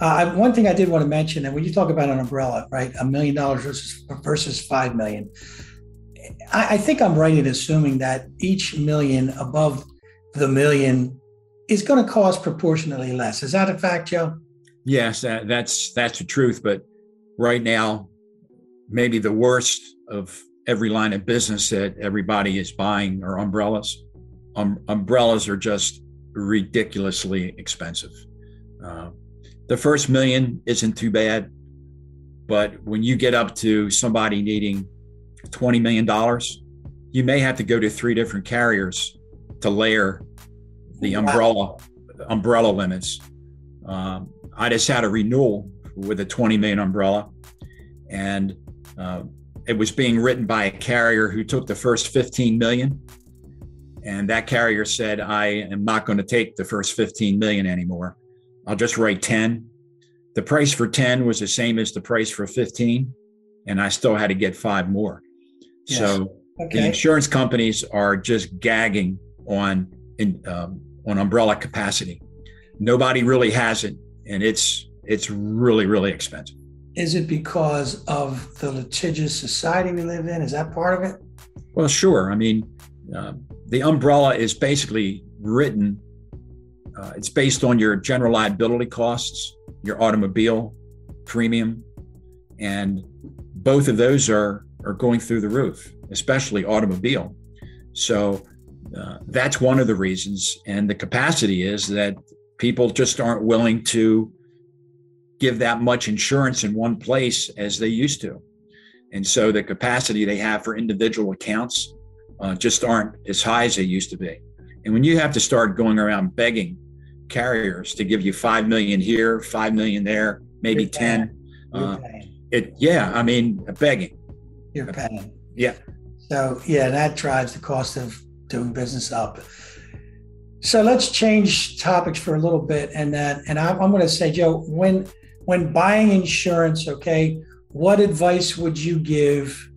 Uh, one thing I did want to mention, and when you talk about an umbrella, right, a million dollars versus versus five million, I, I think I'm right in assuming that each million above the million is going to cost proportionately less. Is that a fact, Joe? Yes, that, that's that's the truth. But right now, maybe the worst of every line of business that everybody is buying are umbrellas. Um, umbrellas are just ridiculously expensive. Uh, the first million isn't too bad, but when you get up to somebody needing $20 million, you may have to go to three different carriers to layer the umbrella umbrella limits. Um, I just had a renewal with a 20 million umbrella, and uh, it was being written by a carrier who took the first 15 million, and that carrier said, "I am not going to take the first 15 million anymore. I'll just write 10." The price for 10 was the same as the price for 15, and I still had to get five more. Yes. So okay. the insurance companies are just gagging on in, um, on umbrella capacity. Nobody really has it, and it's it's really really expensive. Is it because of the litigious society we live in? Is that part of it? Well, sure. I mean, uh, the umbrella is basically written. Uh, it's based on your general liability costs, your automobile premium, and both of those are are going through the roof, especially automobile. So uh, that's one of the reasons. And the capacity is that people just aren't willing to give that much insurance in one place as they used to. And so the capacity they have for individual accounts uh, just aren't as high as they used to be. And when you have to start going around begging carriers to give you 5 million here, 5 million there, maybe You're 10, uh, it, yeah, I mean, begging. You're paying. Yeah. So, yeah, that drives the cost of doing business up. So let's change topics for a little bit, and that, and I'm, I'm going to say, Joe, when when buying insurance, okay, what advice would you give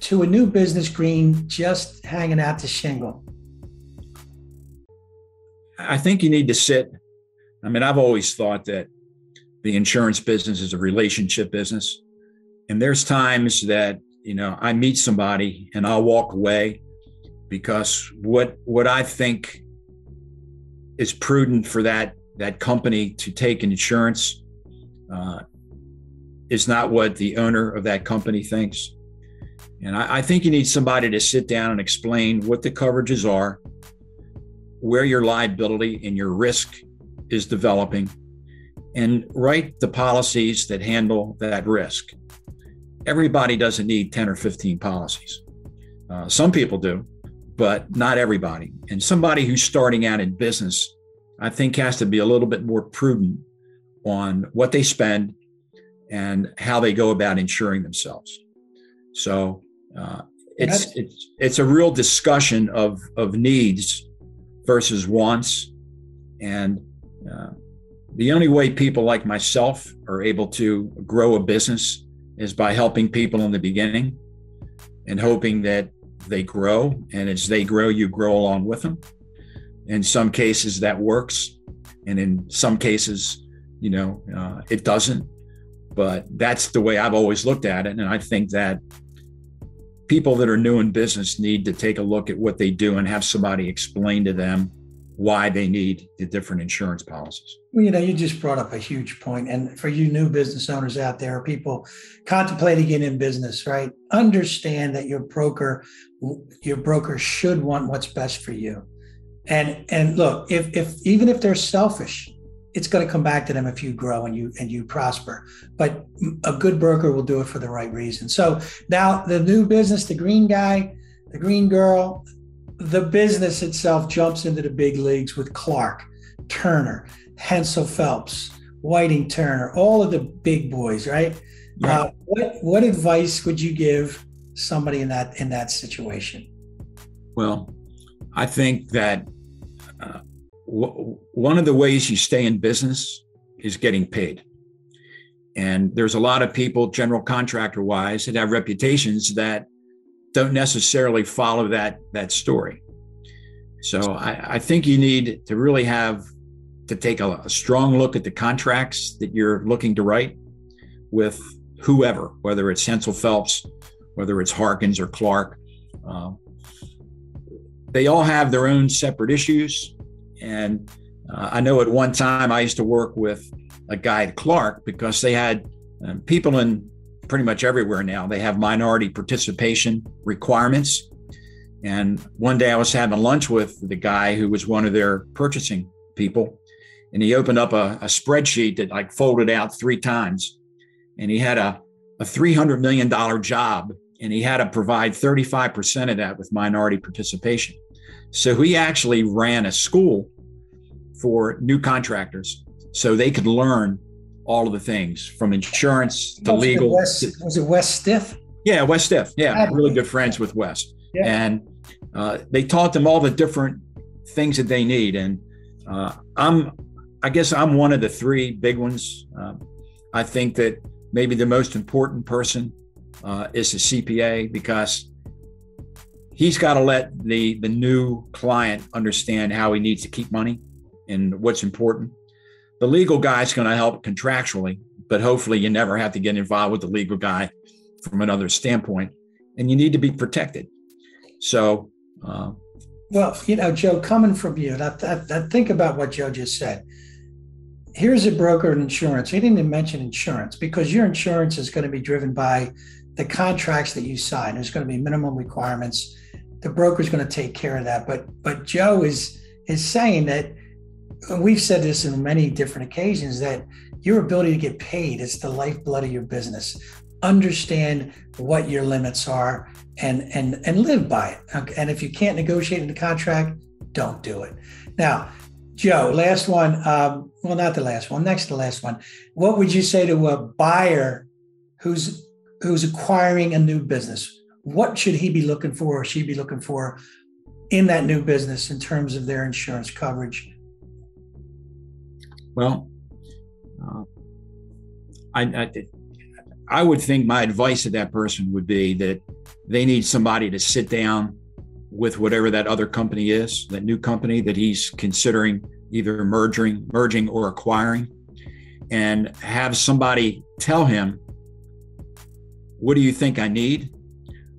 to a new business green just hanging out the shingle? I think you need to sit. I mean, I've always thought that the insurance business is a relationship business. And there's times that, you know, I meet somebody and I'll walk away because what what I think is prudent for that that company to take insurance uh, is not what the owner of that company thinks. And I, I think you need somebody to sit down and explain what the coverages are, where your liability and your risk is developing, and write the policies that handle that risk. Everybody doesn't need 10 or 15 policies. Uh, some people do, but not everybody. And somebody who's starting out in business, I think, has to be a little bit more prudent on what they spend and how they go about insuring themselves. So uh, it's it's it's a real discussion of of needs versus wants, and uh, the only way people like myself are able to grow a business is by helping people in the beginning and hoping that they grow. And as they grow, you grow along with them. In some cases, that works. And in some cases, you know, uh, it doesn't. But that's the way I've always looked at it. And I think that people that are new in business need to take a look at what they do and have somebody explain to them why they need the different insurance policies. Well, you know, you just brought up a huge point. And for you new business owners out there, people contemplating getting in business, right? Understand that your broker, your broker should want what's best for you. And and look, if if even if they're selfish, it's going to come back to them if you grow and you and you prosper. But a good broker will do it for the right reason. So now the new business, the green guy, the green girl, the business itself jumps into the big leagues with Clark, Turner, Hensel Phelps, Whiting Turner, all of the big boys, right? Yeah. Uh, what what advice would you give somebody in that in that situation? Well, I think that uh, w- one of the ways you stay in business is getting paid. And there's a lot of people, general contractor wise, that have reputations that don't necessarily follow that that story. So I, I think you need to really have to take a, a, strong look at the contracts that you're looking to write with whoever, whether it's Hensel Phelps, whether it's Harkins or Clark. Uh, they all have their own separate issues. And uh, I know at one time I used to work with a guy at Clark because they had um, people in pretty much everywhere now. They have minority participation requirements. And one day I was having lunch with the guy who was one of their purchasing people, and he opened up a, a spreadsheet that like folded out three times, and he had a a $300 million job and he had to provide 35% of that with minority participation. So he actually ran a school for new contractors so they could learn all of the things from insurance to was legal. It West, was it Wes Stiff? Yeah, Wes Stiff. Yeah, really good friends with West. Yeah. And uh, they taught them all the different things that they need. And uh, I'm, I guess I'm one of the three big ones. Uh, I think that maybe the most important person uh, is the CPA because he's got to let the the new client understand how he needs to keep money and what's important. The legal guy is going to help contractually, but hopefully you never have to get involved with the legal guy from another standpoint, and you need to be protected. So, uh, well, you know, Joe, coming from you, that, that, think about what Joe just said here's a broker in insurance. He didn't even mention insurance because your insurance is going to be driven by the contracts that you sign. There's going to be minimum requirements. The broker is going to take care of that. But but Joe is is saying that we've said this in many different occasions that your ability to get paid is the lifeblood of your business. Understand what your limits are and and and live by it. And if you can't negotiate in the contract, don't do it. Now, Joe, last one. Um, well, not the last one. Next to last one. What would you say to a buyer who's who's acquiring a new business? What should he be looking for, or she be looking for, in that new business in terms of their insurance coverage? Well, uh, I, I I would think my advice to that person would be that they need somebody to sit down with whatever that other company is, that new company that he's considering either merging, merging or acquiring, and have somebody tell him, "What do you think I need?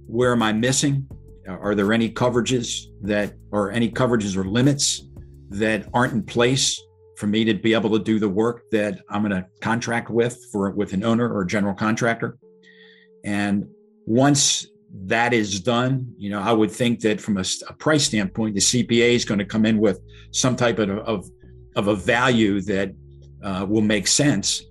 Where am I missing? Are there any coverages that, or any coverages or limits that aren't in place for me to be able to do the work that I'm going to contract with for with an owner or a general contractor?" And once that is done, you know, I would think that from a, a price standpoint, the CPA is going to come in with some type of, of, of a value that uh, will make sense.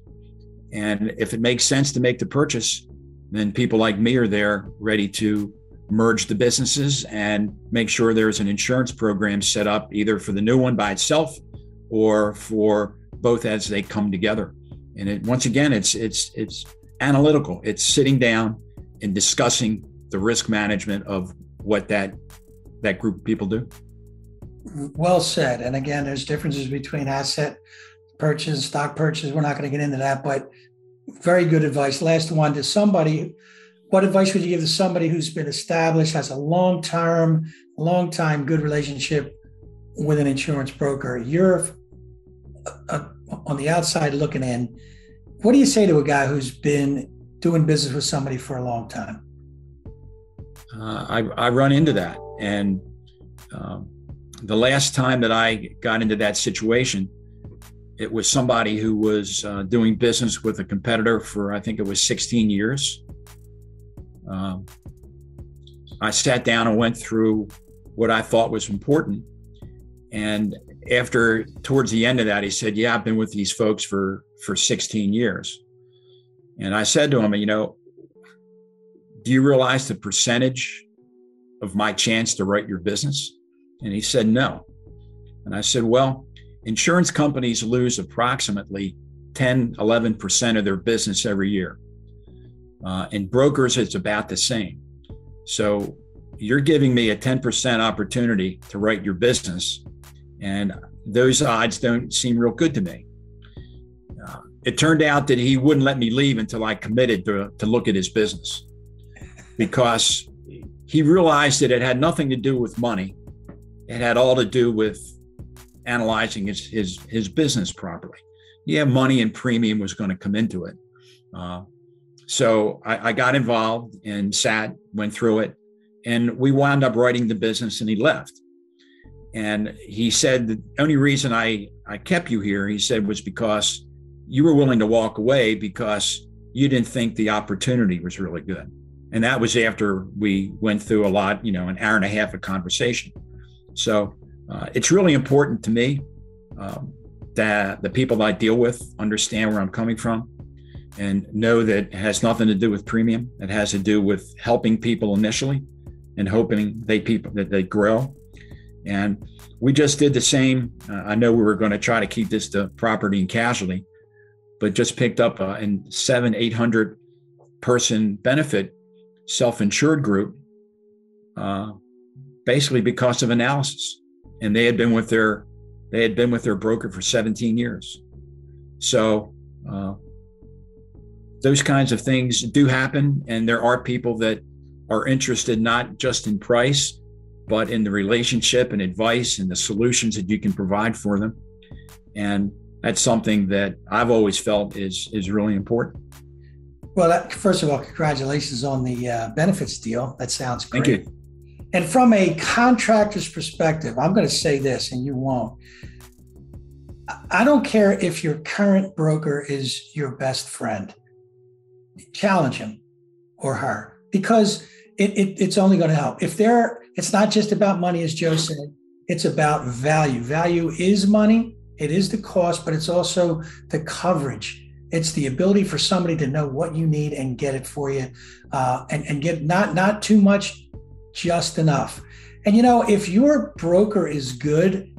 And if it makes sense to make the purchase, then people like me are there ready to merge the businesses and make sure there's an insurance program set up either for the new one by itself or for both as they come together. And it, once again, it's it's it's analytical. It's sitting down and discussing the risk management of what that that group of people do. Well said. And again, there's differences between asset purchase, stock purchase. We're not going to get into that, but very good advice. Last one to somebody. What advice would you give to somebody who's been established, has a long term, long time good relationship with an insurance broker? You're on the outside looking in. What do you say to a guy who's been doing business with somebody for a long time? uh, I, I, run into that. And um, the last time that I got into that situation, it was somebody who was uh, doing business with a competitor for, I think it was 16 years. Um, I sat down and went through what I thought was important. And after, towards the end of that, he said, Yeah, I've been with these folks for, for 16 years. And I said to him, You know, do you realize the percentage of my chance to write your business? And he said, No. And I said, Well, insurance companies lose approximately 10, 11% of their business every year. Uh, and brokers, it's about the same. So you're giving me a 10% opportunity to write your business. And those odds don't seem real good to me. Uh, it turned out that he wouldn't let me leave until I committed to, to look at his business because he realized that it had nothing to do with money. It had all to do with analyzing his his, his business properly. Yeah, money and premium was going to come into it. Uh, so I, I, got involved and sat, went through it, and we wound up writing the business, and he left. And he said the only reason I I kept you here, he said, was because you were willing to walk away because you didn't think the opportunity was really good. And that was after we went through a lot, you know, an hour and a half of conversation. So uh, it's really important to me um, that the people that I deal with understand where I'm coming from and know that it has nothing to do with premium. It has to do with helping people initially and hoping they people that they grow. And we just did the same. Uh, I know we were going to try to keep this to property and casualty, but just picked up a seven, 800 person benefit self-insured group, uh, basically because of analysis. And they had been with their, they had been with their broker for 17 years. So uh, those kinds of things do happen. And there are people that are interested not just in price, but in the relationship and advice and the solutions that you can provide for them. And that's something that I've always felt is is really important. Well, that, first of all, congratulations on the uh, benefits deal. That sounds great. Thank you. And from a contractor's perspective, I'm going to say this, and you won't. I don't care if your current broker is your best friend. Challenge him or her because it, it, it's only going to help. If they're, it's not just about money, as Joe said. It's about value. Value is money, it is the cost, but it's also the coverage. It's the ability for somebody to know what you need and get it for you, uh, and and get not not too much, just enough. And you know, if your broker is good,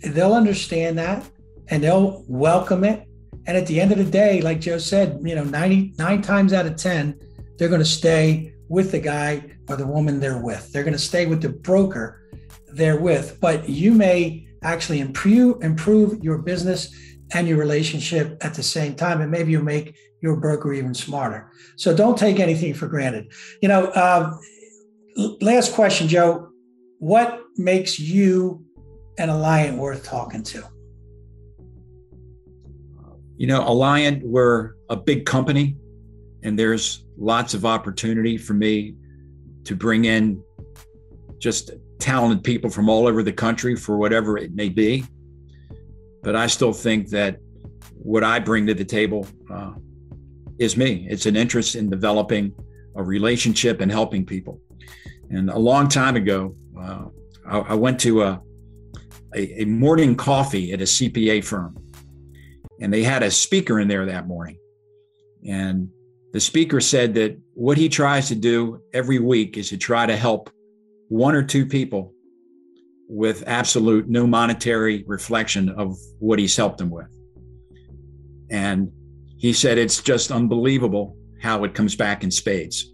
they'll understand that and they'll welcome it. And at the end of the day, like Joe said, you know, 99 times out of 10, they're going to stay with the guy or the woman they're with. They're going to stay with the broker they're with. But you may actually improve improve your business and your relationship at the same time and maybe you make your broker even smarter so don't take anything for granted you know uh, last question joe what makes you an alliant worth talking to you know alliant we're a big company and there's lots of opportunity for me to bring in just talented people from all over the country for whatever it may be. But I still think that what I bring to the table uh, is me. It's an interest in developing a relationship and helping people. And a long time ago, uh, I, I, went to a, a, a morning coffee at a CPA firm, and they had a speaker in there that morning. And the speaker said that what he tries to do every week is to try to help one or two people with absolute no monetary reflection of what he's helped them with. And he said it's just unbelievable how it comes back in spades,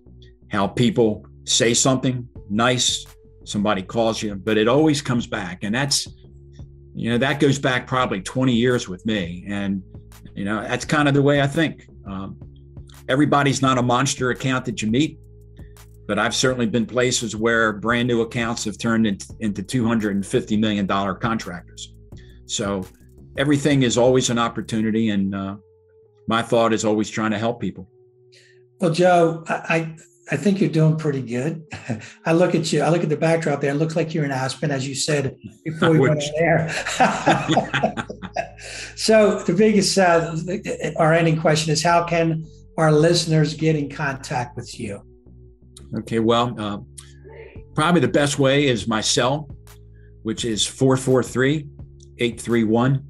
how people say something nice, somebody calls you, but it always comes back. And that's, you know, that goes back probably 20 years with me. And, you know, that's kind of the way I think. Um, everybody's not a monster account that you meet but I've certainly been places where brand new accounts have turned into, into $250 million contractors. So everything is always an opportunity. And uh, my thought is always trying to help people. Well, Joe, I, I think you're doing pretty good. [laughs] I look at you, I look at the backdrop there. It looks like you're in Aspen, as you said [laughs] before we went on air. [laughs] so the biggest, uh, our ending question is how can our listeners get in contact with you? Okay, well, uh, probably the best way is my cell, which is 443 831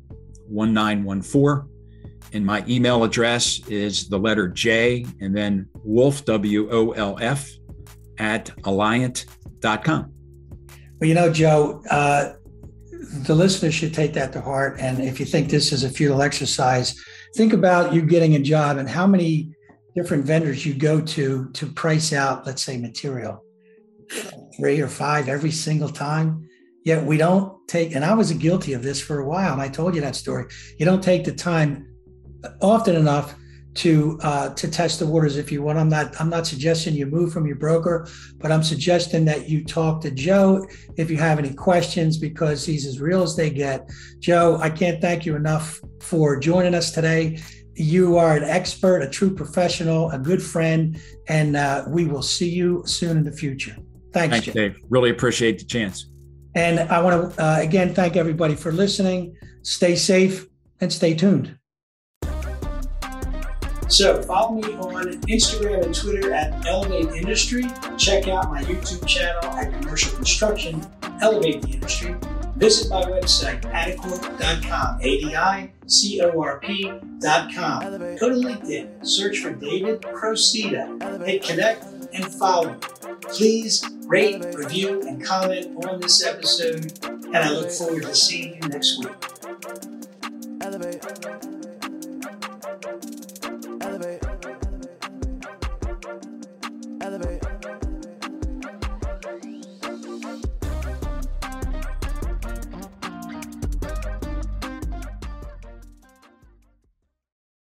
1914. And my email address is the letter J and then Wolf, W O L F, at alliant.com. Well, you know, Joe, uh, the listeners should take that to heart. And if you think this is a futile exercise, think about you getting a job and how many different vendors you go to to price out, let's say, material, three or five every single time. Yet we don't take, and I was guilty of this for a while, and I told you that story. You don't take the time often enough to uh, to test the waters if you want. I'm not I'm not suggesting you move from your broker, but I'm suggesting that you talk to Joe if you have any questions because he's as real as they get. Joe, I can't thank you enough for joining us today. You are an expert, a true professional, a good friend, and uh, we will see you soon in the future. Thanks, Thanks Dave. Really appreciate the chance. And I want to uh, again thank everybody for listening. Stay safe and stay tuned. So follow me on Instagram and Twitter at Elevate Industry. Check out my YouTube channel at Commercial Construction, Elevate the Industry. Visit my website, adicorp.com, A-D-I-C-O-R-P.com. Go to LinkedIn, search for David Procida, hit connect and follow. Please rate, review, and comment on this episode, and I look forward to seeing you next week.